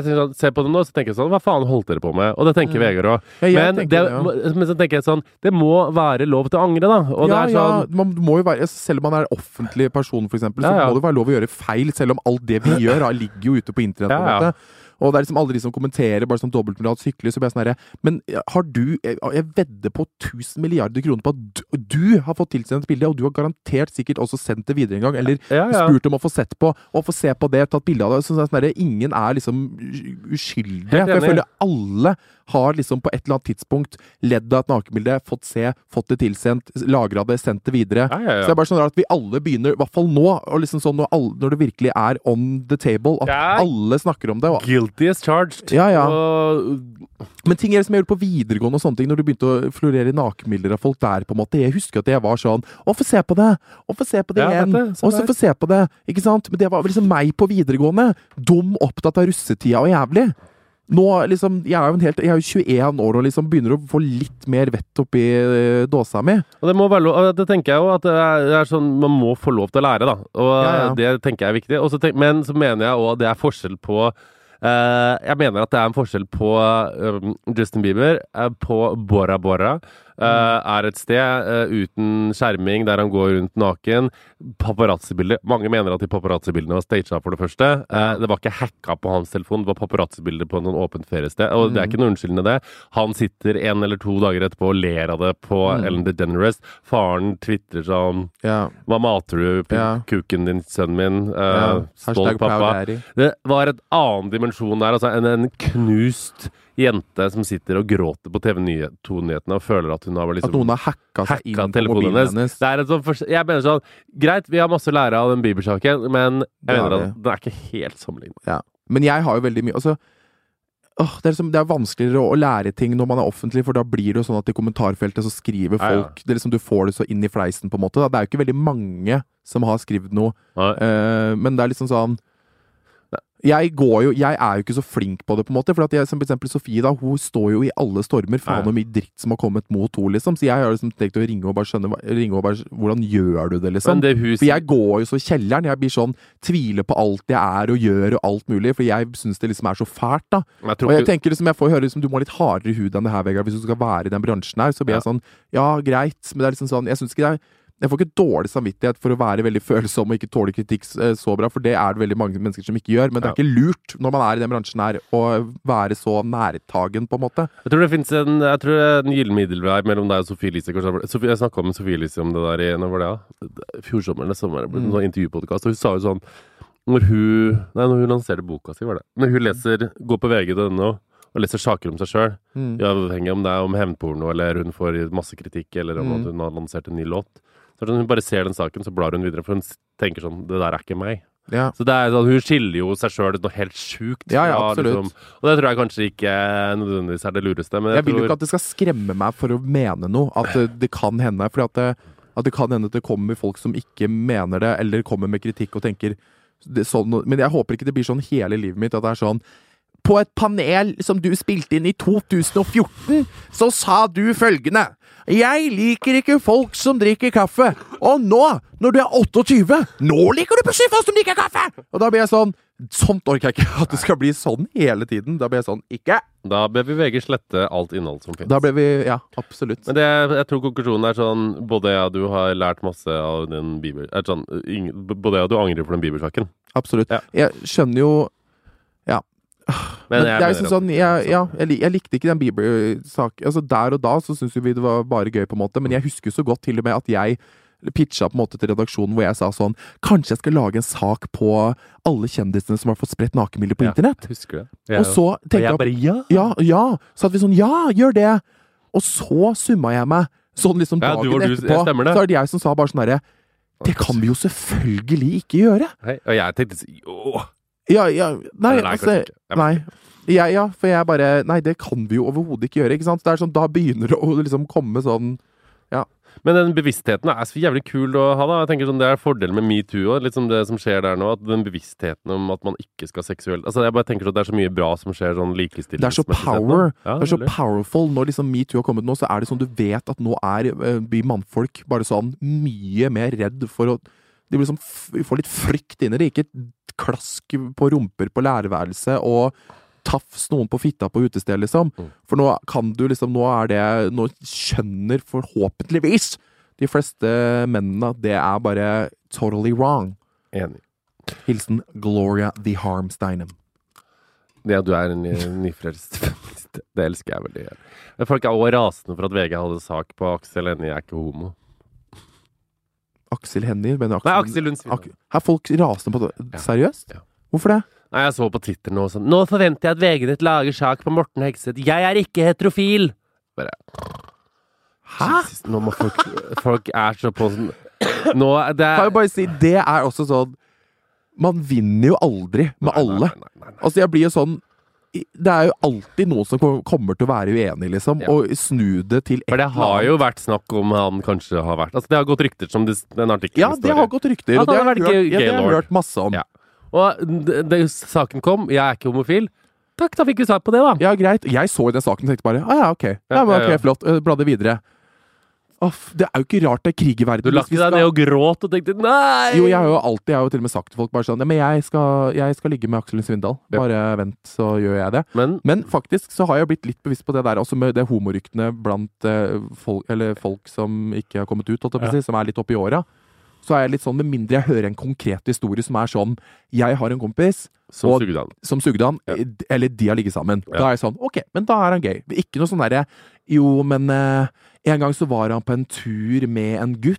jeg sånn, ser på det nå, så tenker jeg sånn Hva faen holdt dere på med? Og det tenker Mm. Vegard òg. Men, men så tenker jeg sånn Det må være lov til å angre, da. Og ja, er sånn ja, man må jo være, selv om man er offentlig person, for eksempel, så Ja, ja. må det være lov å gjøre feil, selv om alt det vi gjør, da, ligger jo ute på internett. Ja, ja. Og det er liksom alle de som kommenterer bare sånn dobbeltmoralsk sykler, så blir jeg sånn herre Men har du Jeg, jeg vedder på 1000 milliarder kroner på at du, du har fått tilsendt et bilde, og du har garantert sikkert også sendt det videre en gang, eller Ja, ja. spurt om å få sett på, og få se på det, tatt bilde av det. Så sånn herre, ingen er liksom uskyldig. For jeg føler alle har liksom på et eller annet tidspunkt ledd av et nakenbilde, fått se, fått det tilsendt, lagra det, sendt det videre. Ja, ja, ja. Så det er bare sånn rart at vi alle begynner, i hvert fall nå, og liksom sånn når, alle, når det virkelig er on the table, at alle snakker om det. Og, Guilty as charged. Ja, ja. Uh, men ting er som jeg gjorde på videregående og sånne ting, når du begynte å florere nakenbilder av folk der, på en måte. Jeg husker at jeg var sånn Å, få se på det! Å, få se på det igjen! Og så få se på det! Ikke sant? Men det var liksom meg på videregående. Dum, opptatt av russetida og jævlig. Nå liksom, Jeg er jo helt, jeg er jo 21 år og liksom begynner å få litt mer vett oppi eh, dåsa mi. og det må være lov Det tenker jeg jo at det er, sånn Man må få lov til å lære, da. Og Ja, ja. det tenker jeg er viktig. Også, men så mener jeg òg at det er forskjell på uh, Jeg mener at det er en forskjell på eh, Justin Bieber, uh, på Bora Bora. Eh, er et sted eh, uten skjerming der han går rundt naken. Paparazzi-bilder. Mange mener at de paparazzi-bildene var staged for det første. Eh, det var ikke hacka på hans telefon, det var paparazzi-bilder på noen åpent feriested. Og det er ikke noe unnskyldende, det. Han sitter en eller to dager etterpå og ler av det på Ellen DeGeneres. Faren tvitrer sånn Ja. Hva mater du, Ja. kuken din, sønnen min? Uh, Ja. stolt pappa. Det var et annen dimensjon der. Altså en, en knust jente som sitter og gråter på TV 2-nyhetene og føler at hun har liksom At noen har hacka seg inn på mobilen hennes. sånn jeg mener sånn Greit, vi har masse å lære av den Bieber-saken, men jeg Det mener at den er ikke helt sammenlignet. Ja. Men jeg har jo veldig mye altså, åh, det, er liksom, det er vanskeligere å, å lære ting når man er offentlig, for da blir det jo sånn at i kommentarfeltet så skriver Ja, ja. folk det er liksom, Du får det så inn i fleisen, på en måte. Da. Det er jo ikke veldig mange som har skrevet noe, eh, men det er liksom sånn jeg, går jo, jeg er jo ikke så flink på det, på en måte. For at jeg, som for eksempel Sofie, da, hun står jo i alle stormer. Faen så mye dritt som har kommet mot henne, liksom. Så jeg har liksom tenkt å ringe og bare skjønne ringe og bare, Hvordan gjør du det, liksom? Det huset... For jeg går jo så kjelleren. Jeg blir sånn Tviler på alt jeg er og gjør og alt mulig. For jeg syns det liksom er så fælt, da. Jeg Og jeg ikke- tenker liksom, jeg får høre liksom, du må ha litt hardere hud enn det her, Vegard, hvis du skal være i den bransjen her. Så blir Ja. jeg sånn Ja, greit. Men det er liksom sånn Jeg synes ikke det er jeg får ikke dårlig samvittighet for å være veldig følsom og ikke tåle kritikk eh, så bra, for det er det veldig mange mennesker som ikke gjør. Men det er ikke lurt når man er i den bransjen her, å være så nærtagen, på en måte. Jeg tror det finnes en, jeg tror det er en gyllen middelvei mellom deg og Sofie Elise. Jeg snakka med Sofie Elise om det der i når var det, ja? fjorsommeren eller sommeren, en sånn intervjupodkast, og hun sa jo sånn når hun, nei, når hun lanserte boka si, var det. Når hun leser, går på vg.no og leser saker om seg sjøl, Mm. uavhengig om det er om hevnporno eller hun får masse kritikk, eller om Mm. at hun har lansert en ny låt så når sånn, Hun bare ser den saken, så blar hun videre, for hun tenker sånn Det der er ikke meg. Ja. Så det er sånn, Hun skiller jo seg sjøl noe helt sjukt. Ja, ja, liksom- og det tror jeg kanskje ikke nødvendigvis er det lureste. Men Jeg jeg, vil jo tror ikke at det skal skremme meg for å mene noe. At det, det kan hende. For at det, at det kan hende at det kommer folk som ikke mener det, eller kommer med kritikk og tenker sånn, Men jeg håper ikke det blir sånn hele livet mitt. At det er sånn På et panel som du spilte inn i 2014, så sa du følgende Jeg liker ikke folk som drikker kaffe. Og nå, når du er 28, nå liker du plutselig folk som drikker kaffe! Og da blir jeg sånn Sånt orker jeg ikke. At det skal bli sånn hele tiden. Da blir jeg sånn Ikke! Da bør vi VG slette alt innhold som finnes. Da ble vi Ja, absolutt. Men det, jeg tror konklusjonen er sånn Både jeg og du har lært masse av den bibel... Er sånn, både jeg og du angrer for den bibelsaken. Absolutt. Ja. Jeg skjønner jo. Men, Men jeg, jeg synes sånn, sånn jeg, Ja, jeg, jeg likte ikke den Bieber-saken. Altså, der og da så syntes vi det var bare gøy, på en måte, men jeg husker så godt til og med at jeg pitcha på en måte til redaksjonen hvor jeg sa sånn Kanskje jeg skal lage en sak på alle kjendisene som har fått spredt nakenbilder på Ja, internett? husker det. Jeg Og så tenkte jeg bare ja! ja, ja. Så hadde vi sånn Ja, gjør det! Og så summa jeg meg. Sånn liksom Ja, dagen du du- etterpå. Så er det jeg som sa bare sånn herre Det kan vi jo selvfølgelig ikke gjøre! Hei, og jeg tenkte jo. Ja, ja Nei, nei, altså Nei. Ja, ja, for jeg bare Nei, det kan vi jo overhodet ikke gjøre, ikke sant? Det er sånn, Da begynner det å liksom komme sånn Men den bevisstheten er så jævlig kul å ha. da Jeg tenker sånn Det er fordelen med metoo òg, liksom det som skjer der nå. At Den bevisstheten om at man ikke skal seksuelt Altså Jeg bare tenker at det er så mye bra som skjer sånn likestilling. Det er så power. Ja, det er så powerful. Når liksom metoo har kommet nå, så er det sånn du vet at nå er eh, vi mannfolk bare sånn mye mer redd for å De sånn får litt frykt inn i det. Ikke klask på rumper på lærerværelset og tafs noen på fitta på utested, liksom. Mm. For nå kan du liksom Nå er det Nå skjønner forhåpentligvis de fleste mennene at det er bare totally wrong. Enig. Hilsen Gloria the Harmsteinen. Ja, du er en ny- nyfrelst feminist. Det elsker jeg veldig. Folk er også rasende for at VG hadde sak på Aksel Hennie er ikke homo. Aksel Hennie? mener Nei, Aksel Lund Svindal. Ak er folk rasende på det? Seriøst? Ja. Hvorfor det? Nei, jeg så på Twitter nå sånn Nå forventer jeg at VG ditt lager sak på Morten Hegseth. Jeg er ikke heterofil! Bare Hæ? Jesus, nå må folk Folk er så på sånn Nå det Kan er jeg bare si, det er også sånn Man vinner jo aldri med alle. Nei, nei, nei, nei. Altså, jeg blir jo sånn Det er jo alltid noen som kommer til å være uenig, liksom, Ja. og snu det til et For det har jo vært snakk om han kanskje har vært Altså, det har gått rykter som det, den artikkelen Ja, det har gått rykter, og det har hørt, ja, det har hørt masse om. Ja. Og det, det, saken kom. Jeg er ikke homofil. Takk, da fikk vi svar på det, da. Ja, greit. Jeg så den saken og tenkte bare ah, ja, ok. Ja, Ja, men, ja, ok. Flott. Eh, Bladde videre. Off, det er jo ikke rart det er krig i verden. Du la ikke deg ned og gråt og tenkte nei! Jo, jeg har jo alltid Jeg har jo til og med sagt til folk bare sånn ja, Men jeg skal, jeg skal ligge med Aksel Svindal. Bare vent, så gjør jeg det. Men Men faktisk så har jeg blitt litt bevisst på det der, også med det homoryktene blant eh, folk, eller folk som ikke har kommet ut, holdt jeg på å si, som er litt oppi åra. Så er jeg litt sånn, med mindre jeg hører en konkret historie som er sånn Jeg har en kompis som og- sugde han. som sugde han, Ja. eh, eller de har ligget sammen. Ja. Da er jeg sånn Ok, men da er han gay. Ikke noe sånn derre Jo, men eh, en gang så var han på en tur med en gutt.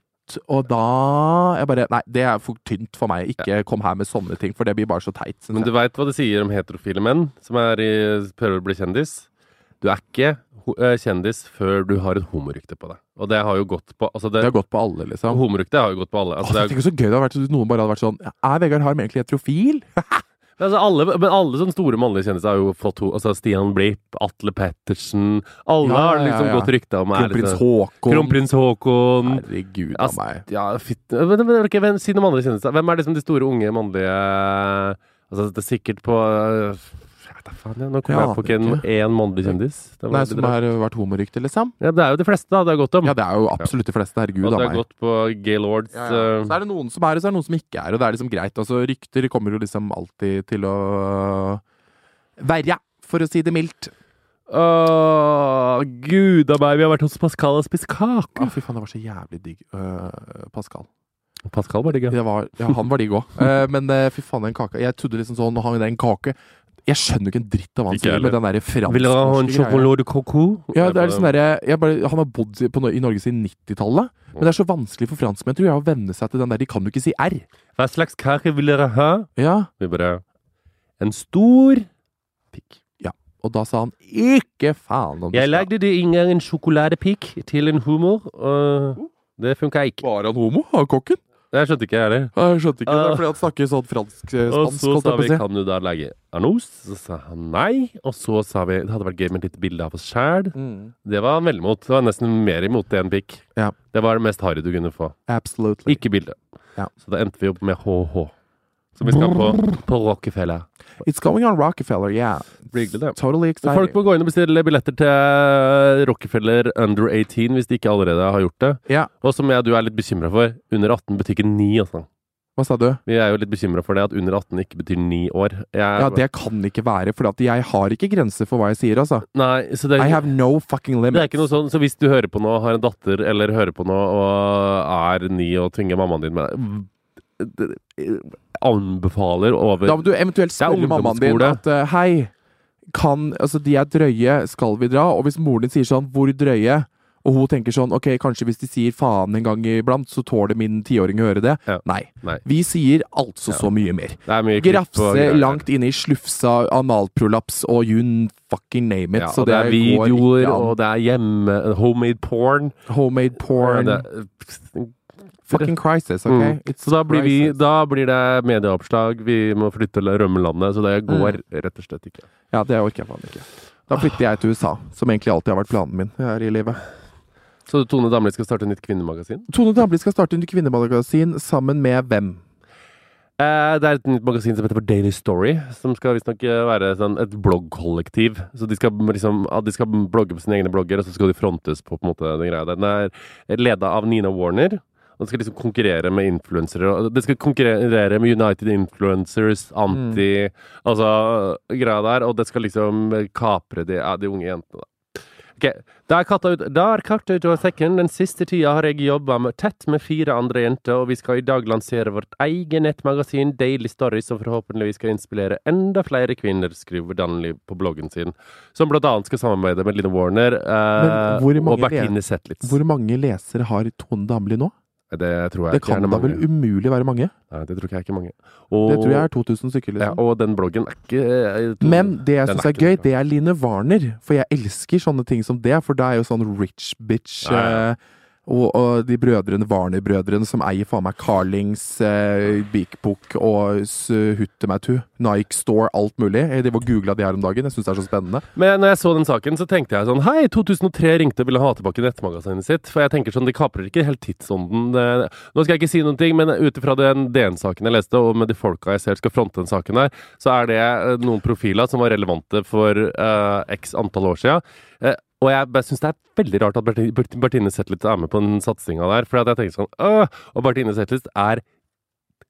Og da Jeg bare Nei, det er for tynt for meg. Ikke kom her med sånne ting, for det blir bare så teit. Men du veit hva det sier om heterofile menn som er i, prøver å bli kjendis? Du er ikke eh, kjendis før du har et homorykte på deg. Og det har jo gått på altså det, Det har gått på alle, liksom. Homorykte har jo gått på alle. Altså, Åh, det er, tenk så gøy det hadde vært hvis noen bare hadde vært sånn Er Vegard Harm egentlig heterofil? altså alle, men alle sånne store mannlige kjendiser har jo fått altså Stian Blipp, Atle Pettersen Alle Ja, har liksom ja. gått rykte om Kronprins liksom- Håkon. Kronprins Haakon. Herregud Altså, meg. Ja, fitt men, men, okay, ok, men Si noen andre kjendiser. Hvem er liksom de store, unge, mannlige Altså, det er sikkert på faen, ja. Nå Ja, jeg på ikke en én mannlig kjendis. Det Nei, som har vært homorykte, liksom? Ja, det er jo de fleste, da. Det har gått om. Ja, det er jo absolutt de fleste. Herregud og det har gått på Gaylords Ja, ja. øh, Så er det noen som er det, så er det noen som ikke er og det er liksom greit. Altså, rykter kommer jo liksom alltid til å verre, for å si det mildt. Åh, gud a meg, vi har vært hos Pascal og spist kake. Å, fy faen, det var så jævlig digg. Uh, Pascal. Pascal var digg, ja. Ja, han var digg òg. men uh, fy faen, den kaka Jeg trodde liksom sånn, nå hang det en kake Jeg skjønner jo ikke en dritt av hva han sier, med den derre Vil dere ha en fransk-norske coco? Ja, det er sånn derre Han har bodd i- på, i Norge siden 90-tallet. Men det er så vanskelig for franskmenn tror jeg, å venne seg til den der De kan jo ikke si R. Hva slags kake vil dere ha? Ja, Vi bare En stor pikk. Ja. Og da sa han ikke faen om det. Jeg lagde det en gang en sjokoladepikk til en humor, og det funka ikke. Var han homo? Han kokken? Jeg skjønte ikke, jeg heller. Jeg skjønte ikke. Det er fordi han snakker sånn fransk-spansk. Og så sa vi kan du da lage Arnos? Så sa han nei. Og så sa vi det hadde vært gøy med et lite bilde av oss sjæl. Mm. Det var han veldig imot. Det var nesten mer imot det enn pikk. Ja. Det var det mest harry du kunne få. Absolutely. Ikke bilde. Ja. Så da endte vi opp med HH. Så vi skal på, på Rockefeller. It's going on Rockefeller, yeah. Hyggelig, det. Totally Folk må gå inn og bestille billetter til Rockefeller Under 18 hvis de ikke allerede har gjort det. Ja. Og som jeg du er litt bekymra for, under 18 betyr ikke 9, altså. Hva sa du? Vi er jo litt bekymra for det, at under 18 ikke betyr 9 år. Jeg, Ja, det kan ikke være, for at jeg har ikke grenser for hva jeg sier, altså. Nei, så det, I have no fucking limits. det er ikke noe sånn, så hvis du hører på noe, har en datter, eller hører på noe og er ni og tvinger mammaen din med Anbefaler over Da må du eventuelt Det spørre mammaen din at eh, hei, kan Altså, de er drøye, skal vi dra? Og hvis moren din sier sånn, hvor drøye? Og hun tenker sånn, ok, kanskje hvis de sier faen en gang iblant, så tåler min tiåring å høre det. Ja. Nei. Nei. Vi sier altså Ja. så mye mer. Er mye Grafse langt inne i slufsa, analprolaps og you fucking name it. Ja, så og det er videoer, og det er hjemme Homemade porn. Homemade porn. Det, Fucking crisis, OK? Mm. Så da blir, vi, da blir det medieoppslag, vi må flytte eller rømme landet, så det går rett og slett ikke. Ja, det orker jeg faen ikke. Da flytter jeg til USA, som egentlig alltid har vært planen min her i livet. Så Tone Damli skal starte nytt kvinnemagasin? Tone Damli skal starte en kvinnemagasin sammen med hvem? Eh, det er et nytt magasin som heter Daily Story, som skal visstnok eh, være sånn, et bloggkollektiv. Så de skal liksom de skal blogge på sine egne blogger, og så skal de frontes på, på måte, den greia der. Den er leda av Nina Warner. Det skal liksom konkurrere med influensere. Det skal konkurrere med United Influencers, anti Altså greia der. Og det skal liksom kapre de, de unge jentene, da. Ok, Da er katta ut, da av sekken. Den siste tida har jeg jobba tett med fire andre jenter, og vi skal i dag lansere vårt eget nettmagasin Daily Stories, som forhåpentligvis skal inspirere enda flere kvinner, skriver Danli på bloggen sin. Som blant annet skal samarbeide med Line Warner eh, og Bertine Zetlitz. Hvor mange lesere har Tone Damli nå? Det tror jeg Det ikke kan er da vel umulig være mange? Nei, det tror ikke jeg ikke er mange. Og, Det tror jeg er 2000 stykker, ja, liksom. og den bloggen er ikke eh, Men det jeg syns er er, gøy, det er Line Warner. For jeg elsker sånne ting som det, for det er jo sånn rich bitch. Ja, ja. Eh, Og, og de brødrene, Warner-brødrene, som eier faen meg Carlings, eh, Big Book og Huttematu, Nike Store, alt mulig. Jeg var og googla de her om dagen. Jeg syns det er så spennende. Men når jeg så den saken, så tenkte jeg sånn Hei, 2003 ringte og ville ha tilbake nettmagasinet sitt. For jeg tenker sånn, de kaprer ikke helt tidsånden. Nå skal jeg ikke si noen ting, men ut ifra den DN-saken jeg leste, og med de folka jeg ser skal fronte den saken her, så er det eh, noen profiler som var relevante for uh, x antall år siden. Eh, og jeg bare syns det er veldig rart at Bertine Zetlitz er med på den satsinga der. For jeg tenker sånn Åh! Og Bertine Zetlitz er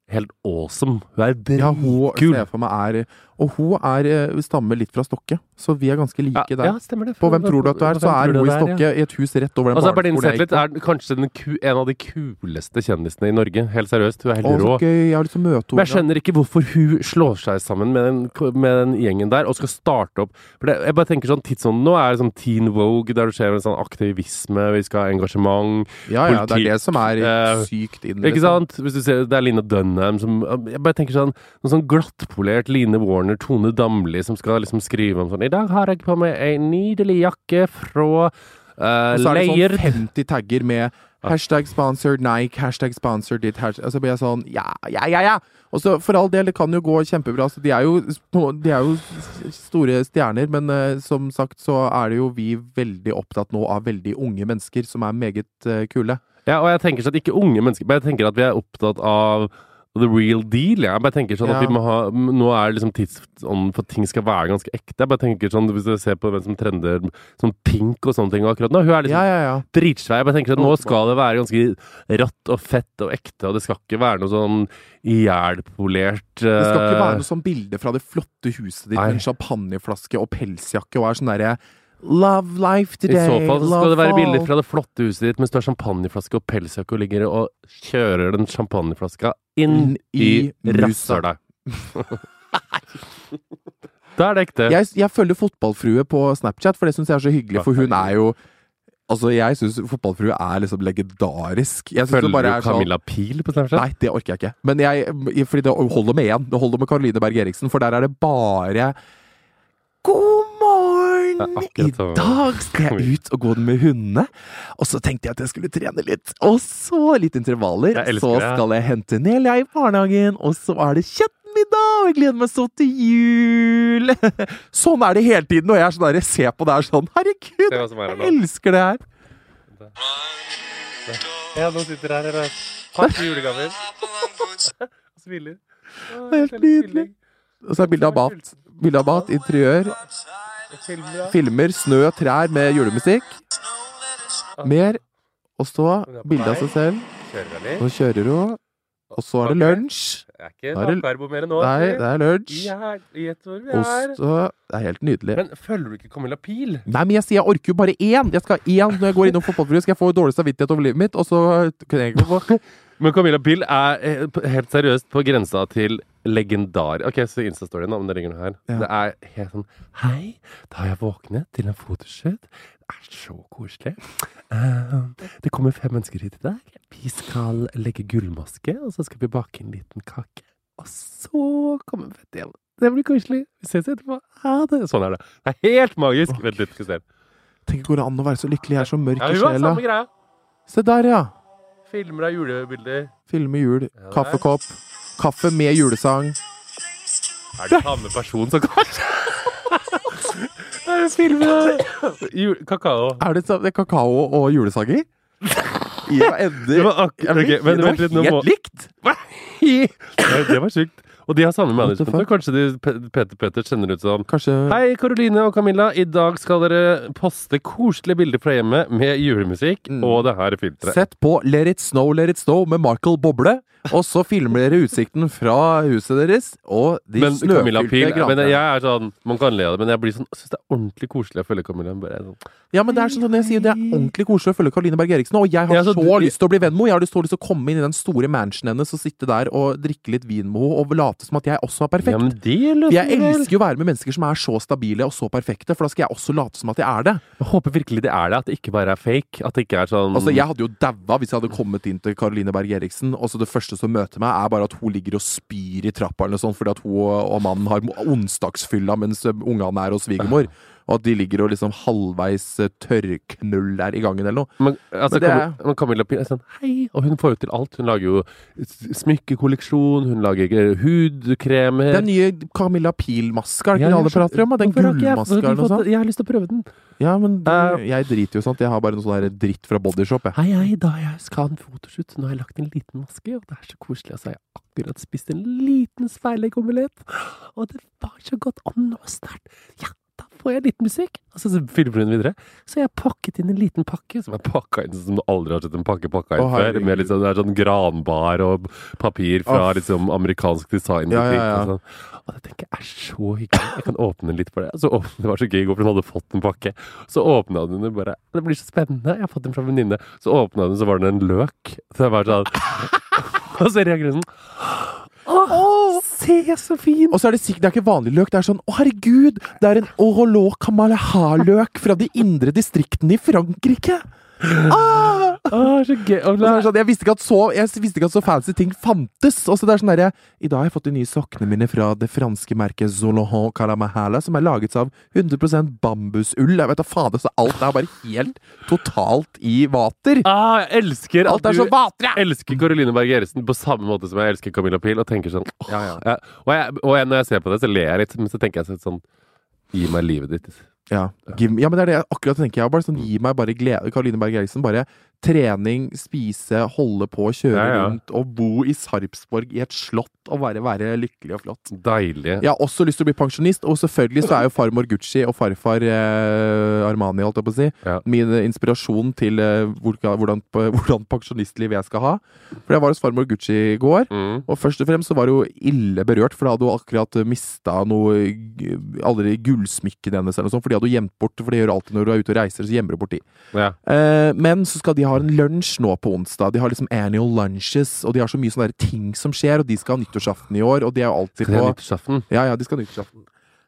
helt awesome. Hun er Ja, hun ser for meg er Og hun er, eh, stammer litt fra Stokke, så vi er ganske like Ja, der. ja, stemmer det. På Hvem tror du at du er, så er hun i Stokke, er, ja. i et hus rett over den Altså, barneskolen jeg gikk på. er kanskje den ku en av de kuleste kjendisene i Norge. Helt seriøst. Hun er helt rå. Jeg har lyst til å møte Men jeg skjønner ikke hvorfor hun slår seg sammen med den, med den gjengen der og skal starte opp For det, jeg bare tenker sånn Tidsånden nå er sånn Teen Vogue, der det skjer en sånn aktivisme, vi skal ha engasjement Ja, ja, det er det som er eh, sykt inn. Ikke sant? Hvis du ser, Det er Line Dunham som Jeg bare tenker sånn Noe sånn glattpolert Line Warner, Tone Damli, som skal liksom skrive om sånn I dag har jeg på meg ei nydelig jakke fra uh, Og så er det sånn 50 tagger med hashtag sponsored Nike, hashtag sponsored ditt, hashtag Og så blir jeg sånn ja, ja, ja, ja! Og så for all del, det kan jo gå kjempebra. Så de er jo, de er jo store stjerner, men uh, som sagt så er det jo vi veldig opptatt nå av veldig unge mennesker som er meget uh, kule. Ja, og jeg tenker sånn at ikke unge mennesker Men jeg tenker at vi er opptatt av the real deal. Jeg bare tenker sånn at vi må ha Nå er liksom tidsånden for at ting skal være ganske ekte. Jeg bare tenker sånn Hvis du ser på hvem som trender sånn pink og sånne ting akkurat nå Hun er liksom Ja, ja, ja. dritsvær. Jeg bare tenker sånn Nå skal det være ganske rått og fett og ekte, og det skal ikke være noe sånn ihjelpolert Det skal ikke eh, være noe sånn bilde fra det flotte huset ditt med en champagneflaske og pelsjakke og er sånn derre Love life today. I så fall så skal det være bilder fra det flotte huset ditt mens du har champagneflaske og pelsjakke og ligger og kjører den champagneflaska inn i, i rasshøla. Da er det ekte. Jeg, jeg følger Fotballfrue på Snapchat, for det syns jeg er så hyggelig, for hun er jo Altså, jeg syns Fotballfrue er liksom legendarisk. Jeg Følger det bare du Camilla sånn- Pil på Snapchat? Nei, det orker jeg ikke. Men jeg, fordi det holder med én. Det holder med Caroline Berg Eriksen, for der er det bare God morgen! Det er akkurat I dag skal jeg ut og gå med hundene. Og så tenkte jeg at jeg skulle trene litt. Og så litt intervaller. Så skal jeg hente Nelia i barnehagen, og så er det kjøttmiddag! Og jeg gleder meg så til jul! sånn er det hele tiden, og jeg er sånn der, jeg ser på det her sånn Herregud, er jeg elsker det her! Ja, nå sitter her og for julegaver. Og smiler. Det er helt nydelig. Og så er bildet av mat. Bilde av mat, interiør, filmer, snø, og trær med julemusikk. Mer. Og så bilde av seg selv. Nå kjører hun. Og så er det lunsj. Det er ikke er mer nå. Nei, det er lunsj. Ost og Det er helt nydelig. Men følger du ikke Camilla Pil? Nei, men jeg sier jeg orker jo bare én! Jeg skal ha én når jeg går innom fotballfrue. Skal jeg få dårlig samvittighet over livet mitt, og så kan jeg ikke få Men Camilla Pil er eh, helt seriøst på grensa til legendar. Ok, så Insta-storyen, da, om det ligger noe her. Ja. Det er helt sånn Hei, da har jeg våknet til en fotoshoot. Det er så koselig. Uh, det kommer fem mennesker hit i dag. Vi skal legge gullmaske, og så skal vi bake en liten kake. Og så kommer fett igjen. Det blir koselig. Vi ses etterpå. Ha det. Sånn er det. Det er helt magisk. Vent litt, skal vi se. Tenk, går det an å være så lykkelig? Jeg er så mørk i hun sjela. Se der, ja. Filmer av julebilder. Filmer jul. Kaffekopp. Kaffe med julesang. Er det samme person som kanskje Er det jul- kakao? Er det, så- det er kakao og julesanger? Ja. Det var ak- Jeg vet ok, ikke, men det var litt, nå må- likt! Nei, det var sykt. Og de har samme management. Kanskje de, Peter Peter sender ut sånn Kanskje Hei, Karoline og Camilla. I dag skal dere poste koselige bilder fra hjemmet med julemusikk Mm. og det her filteret. Sett på Let It Snow, Let It Snow med Michael Boble. Og så filmer dere utsikten fra huset deres og de Men Camilla Pil men jeg er sånn Man kan le av det, men jeg blir sånn syns det er ordentlig koselig å følge Camilla. Sånn. Ja, men det er sånn som jeg sier, det er ordentlig koselig å følge Karoline Berg Eriksen. Og jeg har Ja, så så, du- lyst til å bli venn med henne. Jeg har så lyst til å komme inn i den store mansionen hennes og sitte der og drikke litt vin med henne og late som at jeg også er perfekt. Ja, men det For jeg elsker jo å være med mennesker som er så stabile og så perfekte, for da skal jeg også late som at jeg er det. Jeg håper virkelig det er det, at det ikke bare er fake. At det ikke er sånn Altså, Jeg hadde jo daua hvis jeg hadde kommet inn til Karoline Berg Eriksen, og så det første som møter meg, er bare at hun ligger og spyr i trappa eller noe sånt, fordi at hun og mannen har onsdagsfylla mens ungene er hos svigermor. Og at de ligger og liksom halvveis tørrknuller tørrknull der i gangen eller noe. Men, altså, Men det men Camilla Pil er sånn Hei! Og hun får jo til alt. Hun lager jo smykkekolleksjon, hun lager eh, hudkremer Den nye Camilla Pil-maska, er det ikke alle prater om? Den Hvorfor og jeg- har sånt? Jeg har lyst til å prøve den. Ja, men du, Eh, jeg driter jo sånt. Jeg har bare noe sånn dritt fra Bodyshop, jeg. Hei, hei, da jeg skal ha en fotoshoot, nå har jeg lagt en liten maske, og det er så koselig. Altså, jeg har akkurat spist en liten sveileggomelett, og det var så godt. Og nå snart, ja, får jeg litt musikk. Og så filmer hun videre. Så jeg har pakket inn en liten pakke, som er pakka inn som du aldri har sett en pakke pakka inn oh, før. Med sånn, det er sånn granbar og papir fra oh. liksom amerikansk design. Ja, ja, ja. Og, sånn. og det tenker jeg er så hyggelig. Jeg kan åpne den litt for det. Så åpne, det var så gøy i går, for hun hadde fått en pakke. Så åpna hun den og bare Det blir så spennende. Jeg har fått den fra venninne. Så åpna hun den, så var det en løk. Så jeg bare sånn Og så reagerer hun sånn Å, se så fin! Og så er det sikkert, det er ikke vanlig løk. Det er sånn Å, herregud! Det er en Orolo Kamalaha-løk fra de indre distriktene i Frankrike! Ah! Ah, så gøy. Sånn, jeg, visste så, jeg visste ikke at så fancy ting fantes. Og så det er sånn derre I dag har jeg fått de nye sokkene mine fra det franske merket Zolohon Kalamahala, som er laget av 100% bambusull. Jeg vet da fader, så alt er bare helt totalt i vater. Ah, jeg elsker Alt er så vater, ja! elsker Caroline Berg Eriksen på samme måte som jeg elsker Camilla Pil, og tenker sånn Ja, ja. og, jeg, og jeg, når jeg ser på det, så ler jeg litt, men så tenker jeg sånn Gi meg livet ditt. Ja. Give, ja, men det er det jeg akkurat tenker. Jeg bare sånn, Gi meg bare glede. Karoline Berg Eriksen. Bare trening, spise, holde på, kjøre Ja, ja. rundt og bo i Sarpsborg i et slott og bare være lykkelig og flott. Deilig. Jeg har også lyst til å bli pensjonist, og selvfølgelig så er jo farmor Gucci og farfar eh, Armani, holdt jeg på å si, Ja. min inspirasjon til eh, hvordan, hvordan, pensjonistliv jeg skal ha. For jeg var hos farmor Gucci i går, Mm. og først og fremst så var hun ille berørt, for da hadde hun akkurat mista noe Alle de gullsmykkene hennes, eller noe sånt, for de hadde hun gjemt bort. For det gjør alltid når du er ute og reiser, så gjemmer du bort de. Ja. Eh, men så skal de ha en lunsj nå på onsdag. De har liksom annual lunches, og de har så mye sånne ting som skjer, og de skal ha nyttårsaften i år, og de er jo alltid på nyttårsaften? Ja, ja, de skal ha nyttårsaften.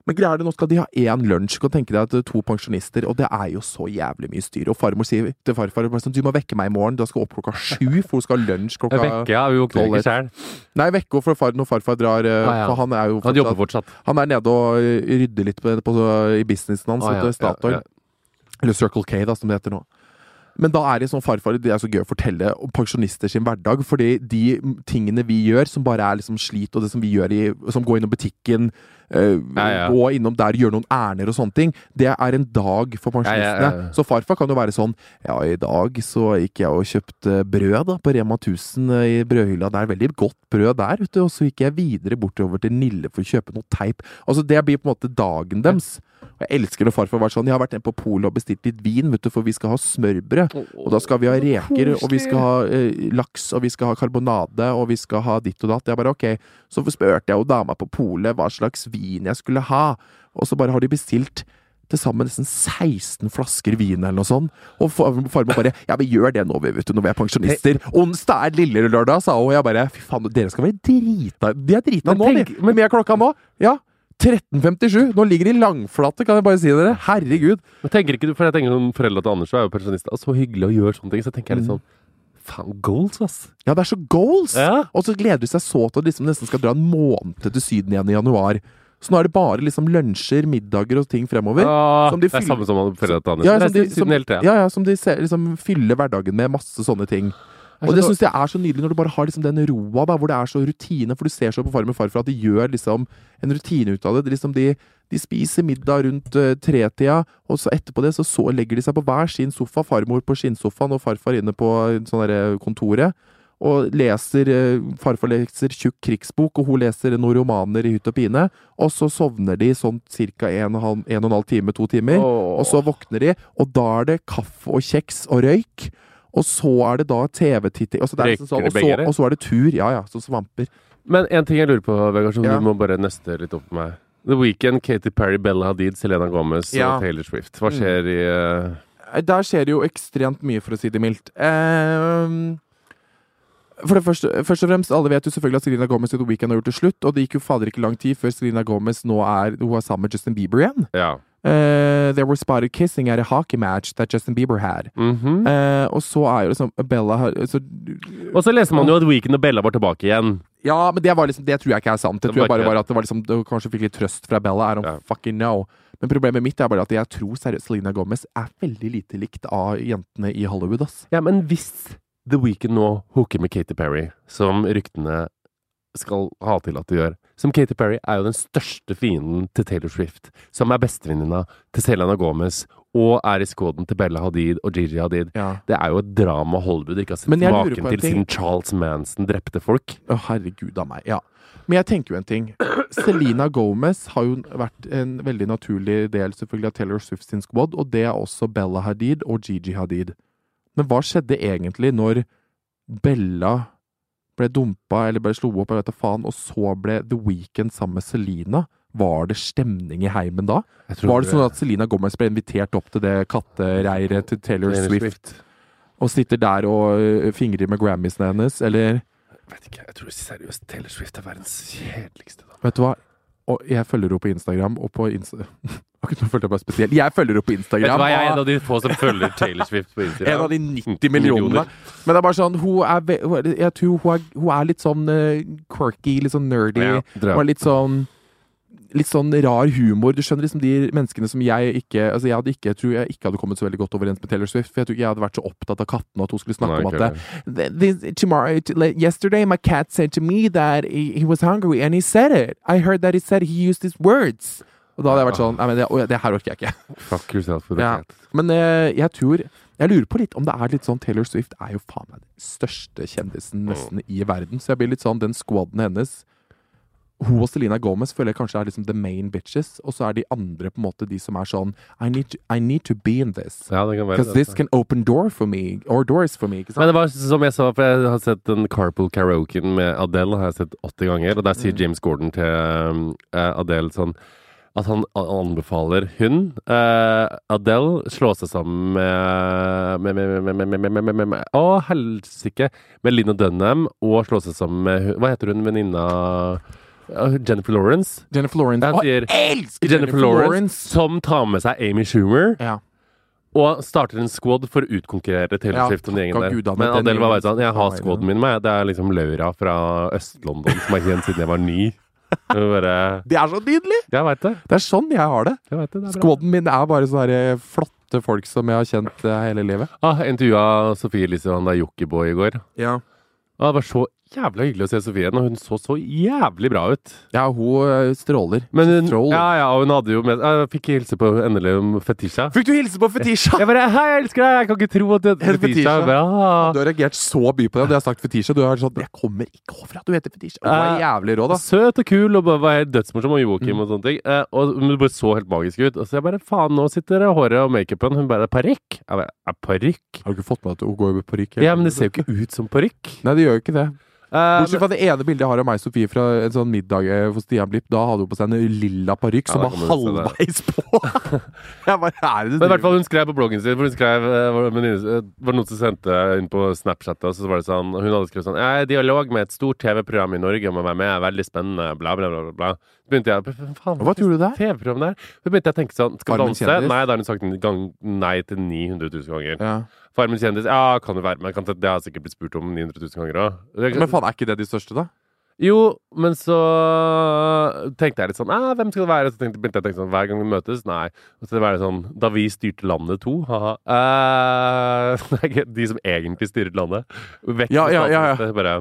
Men greia er det, nå skal de ha én lunsj. Du kan tenke deg at det er to pensjonister, og det er jo så jævlig mye styr. Og farmor sier til farfar sånn, du må vekke meg i morgen, da skal opp klokka sju, for hun skal ha lunsj klokka Jeg vekker, ja. Vi våkner ikke sjæl. Nei, vekke henne for far, når farfar drar, eh, Ah, ja. for han er jo Han jobber fortsatt fortsatt. Han er nede og eh, rydder litt på, på, i businessen hans, Ah, ja, Statoil. Eller Circle K, da, som det heter nå. Men da er det sånn farfar, det er så gøy å fortelle om pensjonister sin hverdag, fordi de tingene vi gjør, som bare er liksom slit, og det som vi gjør i Som går innom butikken, eh, Ja, ja. gå innom der, gjøre noen ærender og sånne ting, det er en dag for pensjonistene. Så farfar kan jo være sånn Ja, i dag så gikk jeg og kjøpte brød da, på Rema 1000 i brødhylla. Det er veldig godt brød der, vet du. Og så gikk jeg videre bortover til Nille for å kjøpe noe teip. Altså, det blir på en måte dagen deres. Og jeg elsker når farfar var sånn. Jeg har vært nede på polet og bestilt litt vin, vet du, for vi skal ha smørbrød. Og da skal vi ha reker, og vi skal ha eh, laks, og vi skal ha karbonade, og vi skal ha ditt og datt. Jeg bare ok. Så spurte jeg jo dama på polet hva slags vin jeg skulle ha, og så bare har de bestilt til sammen nesten 16 flasker vin eller noe sånt. Og far- farmor bare Ja, vi gjør det nå, vi, vet du, når vi er pensjonister. Onsdag er lille lørdag, sa hun. Og jeg bare Fy faen, dere skal være drita De er drita nå, nå, de. Men vi er klokka nå? Ja. 13.57. Nå ligger de langflate, kan jeg bare si dere. Herregud. Men tenker ikke du, for jeg tenker sånn Foreldra til Anders er jo pensjonister, og så hyggelig å gjøre sånne ting. Så tenker jeg litt Mm. sånn Faen, goals, ass. Ja, det er så goals! Ja. Og så gleder de seg så til at de liksom nesten skal dra en måned til Syden igjen i januar. Så nå er det bare liksom lunsjer, middager og ting fremover. Som de det er samme som foreldrene Ja, som de, som, ja, ja, som de ser, liksom fyller hverdagen med masse sånne ting. Og det syns jeg er så nydelig når du bare har liksom den roa, da, hvor det er så rutine. For du ser så på Farmen farfar at de gjør liksom en rutine ut av det. det liksom de, de spiser middag rundt uh, tretida, og så etterpå det så, så legger de seg på hver sin sofa. Farmor på skinnsofaen og farfar inne på sånn kontoret. Og leser eh, Farfar leser tjukk krigsbok, og hun leser noen romaner i hytt og pine. Og så sovner de sånn ca. en, og en og en halv time, to timer. Og så våkner de, og da er det kaffe og kjeks og røyk. Og så er det da TV-titting. Altså, liksom sånn, og, så, og så er det tur. Ja ja, Som svamper. Men en ting jeg lurer på, Vegard, som Ja. du må bare nøste litt opp med meg. The Weekend, Katy Perry, Bella Hadid, Selena Gomez Ja. og Taylor Swift. Hva skjer i eh, Eh, Der skjer det jo ekstremt mye, for å si det mildt. Ehm, for det første, først og fremst, Alle vet jo selvfølgelig at Selena Gomez i The Weeknd har gjort det slutt. Og det gikk jo fader ikke lang tid før Selena Gomez nå er, hun er sammen med Justin Bieber igjen. Ja. Uh, they were spotted kissing at a hockey match that Justin Bieber had. Mm -hmm. uh, og så er jo liksom Bella har så, Og så leser man jo at Weekend og Bella var tilbake igjen. Ja, men det, var liksom, det tror jeg ikke er sant. Det tror jeg bare var at det var liksom, det kanskje fikk litt trøst fra Bella. I don't fucking know. Men problemet mitt er bare at jeg tror seriøst Selena Gomez er veldig lite likt av jentene i Hollywood. ass. Ja, men hvis The Weekend nå hooker med Katy Perry, som ryktene skal ha til at de gjør Som Katy Perry er jo den største fienden til Taylor Swift, som er bestevenninna til Selena Gomez, og er i skåden til Bella Hadid og Gigi Hadid. Det er jo et drama Hollywood ikke har sett maken til siden Charles Manson drepte folk. Å, herregud av meg. Ja. Men jeg tenker jo en ting. Selena Gomez har jo vært en veldig naturlig del selvfølgelig av Taylor Swift sin squad, og det er også Bella Hadid og Gigi Hadid. Men hva skjedde egentlig når Bella ble dumpa eller ble slo opp, jeg vet da faen, og så ble The Weeknd sammen med Selena? Var det stemning i heimen da? Var det sånn at Selena Gomez ble invitert opp til det kattereiret til Taylor, Taylor Swift, Swift. og sitter der og fingrer med Grammysene hennes, eller? Vet ikke, jeg tror seriøst Taylor Swift er verdens kjedeligste. Da. Vet du hva? Og jeg følger henne på Instagram, og på Insta... Akkurat nå følte jeg bare spesielt. Jeg følger henne på Instagram. Vet du hva, jeg er en av de få som følger Taylor Swift på Instagram. En av de 90 millionene. Men det er bare sånn, hun er, Jeg tror hun er, hun er litt sånn eh, quirky, litt sånn nerdy. Ja, og litt sånn Litt sånn rar humor. Du skjønner liksom de menneskene som jeg ikke Altså jeg hadde ikke, jeg tror jeg ikke hadde kommet så veldig godt overens med Taylor Swift. For jeg tror ikke jeg hadde vært så opptatt av kattene og at hun skulle snakke Nei, om at det, this, tomorrow, Yesterday my cat said to me that he, he was hungry, and he said it. I heard that he said he used his words. Og da hadde jeg vært sånn Nei, men det, det her orker jeg ikke. Fuck yourself for Ja. cat. Men eh, jeg tror Jeg lurer på litt om det er litt sånn Taylor Swift er jo faen meg den største kjendisen nesten i verden. Så jeg blir litt sånn Den squaden hennes hun og Selena Gomez føler jeg kanskje er liksom the main bitches, og så er de andre på en måte de som er sånn I need to, I need to be in this. Ja, Because this can altså. open door for me, or doors for me. Men det var som jeg sa, for jeg har sett den Carpool Karaoken med Adele har jeg sett 80 ganger, og der sier mm. James Gordon til um, eh, Adele sånn at han anbefaler hun, uh, Adele, slå seg sammen med med, med, med, med, med, med, med, Å, helsike! Med Lina Dunham, og slå seg sammen med Hva heter hun venninna Jennifer Lawrence. Jennifer Lawrence. Sier jeg elsker Jennifer Jennifer Lawrence, Lawrence. som tar med seg Amy Schumer. Ja. Og starter en squad for å utkonkurrere Taylor Ja, og den gjengen der. gudene, Men Adele var bare sånn Jeg har squaden min med. Det er liksom Laura fra Øst-London som har kjent siden jeg var ny. Bare, Det er så nydelig! det. Det er sånn jeg har det. Jeg det, det. Squaden min er bare sånne flotte folk som jeg har kjent eh, hele livet. Ah, Intervjua Sofie Elise og han der i går. Ja. Ah, det var så jævla hyggelig å se Sofie igjen, og hun så så jævlig bra ut. Ja, hun eh, stråler. Men hun, Stråler. ja, ja, og hun hadde jo med Jeg fikk hilse på endelig om Fetisha. Fikk du hilse på Fetisha? Jeg bare Hei, jeg elsker deg! Jeg kan ikke tro at du heter Fetisha. Fetisha. Ja. Du har reagert så mye på det. Du har sagt Fetisha. Du har sånn Jeg kommer ikke over at du heter Fetisha. Hun er Eh, jævlig rå, da. Søt og kul og bare var helt dødsmorsom og Joakim Mm. og sånne ting. Eh, og det bare så helt magisk ut. Og så jeg bare faen, nå sitter håret og makeupen. Hun bare parykk. Jeg bare parykk? Har du ikke fått med at hun går med parykk? Ja, men det ser jo ikke ut som parykk. Nei, det gjør jo ikke det. Eh, Bortsett fra det ene bildet jeg har av meg og Sofie fra en sånn middag eh, hos Stian Blipp. Da hadde hun på seg en lilla parykk som var det. halvveis på! jeg bare, er det Men i hvert fall hun skrev på bloggen sin For hun skrev, eh, var, eh, var noen som sendte inn på Snapchat Og så var det sånn Hun hadde skrevet sånn Jeg er i dialog med et stort TV-program i Norge Om å være med Veldig spennende Bla bla bla bla, Så begynte jeg faen, Hva gjorde du? TV-program der Så begynte jeg å tenke sånn Skal vi danse? Nei, da har hun sagt en gang nei til 900 000 ganger Ja. Farmen kjendis Ja, kan jo være Men kan, det har sikkert blitt spurt om 900 000 ganger òg. Men faen, er ikke det de største, da? Jo, men så tenkte jeg litt sånn eh, Hvem skal det være? Så tenkte, begynte jeg å tenke sånn Hver gang vi møtes? Nei. Og så det var det sånn Da vi styrte landet to, ha-ha. Eh, det de som egentlig styret landet. Vekk Ja, ja, ja, ja. Bare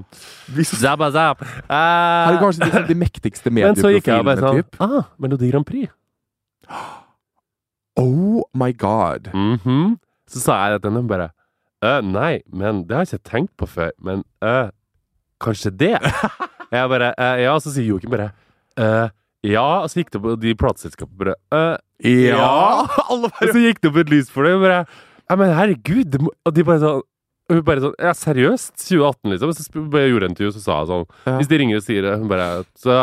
Zabba zap. Eh, er kanskje de, de mektigste medieprofilene, sånn typ. Ah, Melodi Grand Prix. Oh my god. Mhm. Så sa jeg til henne bare «Øh, Nei, men det har jeg ikke tenkt på før. Men øh, kanskje det? jeg bare «Øh, Ja, så sier Joakim bare «Øh, Ja, og så gikk det opp de plateselskapene bare «Øh, Ja! Og så gikk det opp et lys for det. og Bare, ja, men herregud det må, Og de bare sånn hun bare sånn Ja, seriøst? 2018, liksom? Så jeg gjorde jeg intervju, så sa jeg sånn Ja. Hvis de ringer og sier det, hun bare Så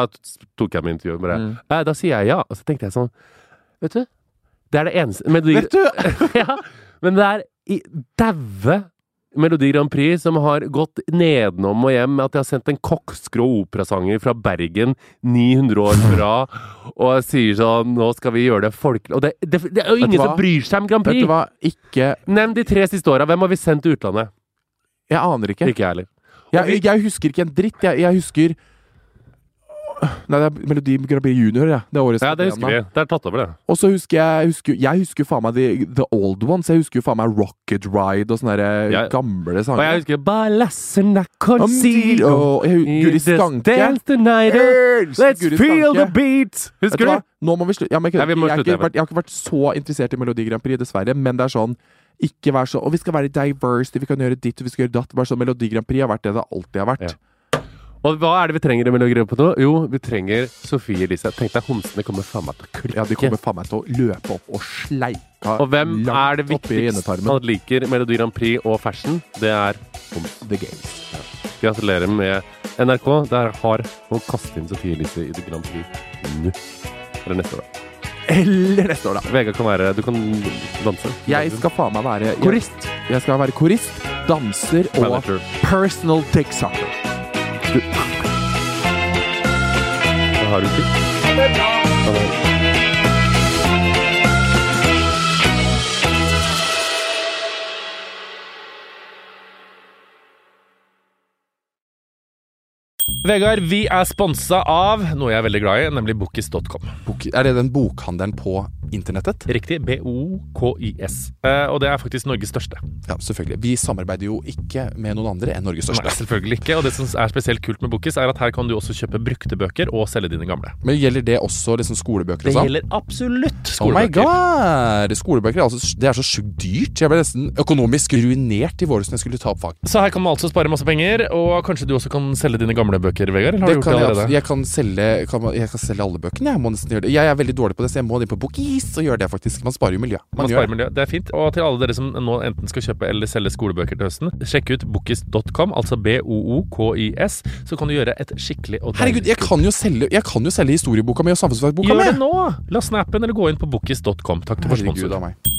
tok jeg med intervjuet. Bare, Mm. «Eh, Da sier jeg ja. Og så tenkte jeg sånn Vet du, det er det eneste Melodi, Vet du? ja, men det er i daue Melodi Grand Prix som har gått nedenom og hjem med at de har sendt en kokkskrå operasanger fra Bergen 900 år fra og sier sånn Nå skal vi gjøre det folkelig Og det, det, det er jo ingen som bryr seg om Grand Vet Prix! du hva? Ikke Nevn de tre siste åra. Hvem har vi sendt til utlandet? Jeg aner ikke. Ikke jeg heller. Jeg, jeg husker ikke en dritt. Jeg, jeg husker Nei, det er Melodi Grand Prix Junior, ja. Det er årets Ja, det husker vi. Det er tatt over, det. Og så husker jeg husker, Jeg husker jo faen meg the, the old ones. Jeg husker jo faen meg Rocket Ride og sånne Ja. gamle Og sanger. jeg husker Balassena conceal Og Guri Skanke. Elsker Let's feel the beat! Husker du? Nå må vi slutte. Ja, jeg, jeg, Ja, jeg, jeg har ikke vært så interessert i Melodi Grand Prix, dessverre. Men det er sånn Ikke vær så Og vi skal være diverse, vi kan gjøre ditt og vi skal gjøre datt. Bare sånn Melodi Grand Prix har vært det det alltid har vært. Og hva er det vi trenger i Melodi nå? Jo, vi trenger Sofie Elise. Tenk deg, homsene kommer faen meg til å klikke. Ja, de kommer faen meg til å løpe opp og sleika Og hvem er det viktigste man liker Melodi Grand Prix og fashion? Det er. The Games. Gratulerer med NRK. Der har man kastet inn Sofie Elise i The Grand Prix nå. Eller neste år, da. Eller neste år, da. Vegard kan være Du kan danse. Jeg skal faen meg være Korist. Jeg skal være korist, danser og Manager. personal tech sucker. Da har du ikke. Vegard, vi er sponsa av noe jeg er veldig glad i, nemlig Bookis.com. Er det den bokhandelen på internettet? Riktig. B-O-K-I-S. Eh, og det er faktisk Norges største. Ja, selvfølgelig. Vi samarbeider jo ikke med noen andre enn Norges største. Nei, selvfølgelig ikke. Og det som er spesielt kult med Bookis, er at her kan du også kjøpe brukte bøker og selge dine gamle. Men gjelder det også liksom skolebøker Det sånn? gjelder absolutt Oh my skolebøker. god! Skolebøker er altså, det er så sjukt dyrt. Jeg ble nesten økonomisk ruinert i våres når jeg skulle ta opp fag. Så her kan man altså spare masse penger, og kanskje du også kan selge dine gamle bøker, Vegard? Eller har Det du gjort kan det allerede? jeg, kan selge, kan, jeg kan selge alle bøkene. Jeg må nesten gjøre det. Jeg er veldig dårlig på det, så jeg må inn på Bookies og gjøre det, faktisk. Man sparer jo miljø. Man, Man sparer det. miljø. Det er fint. Og til alle dere som nå enten skal kjøpe eller selge skolebøker til høsten, sjekk ut bookies.com, altså B-O-O-K-I-S, så kan du gjøre et skikkelig og Herregud, jeg kan jo selge, jeg kan jo selge historieboka mi og samfunnsfagboka mi! Gjør det nå! Last snappen appen eller gå inn på bookies.com. Takk til av meg.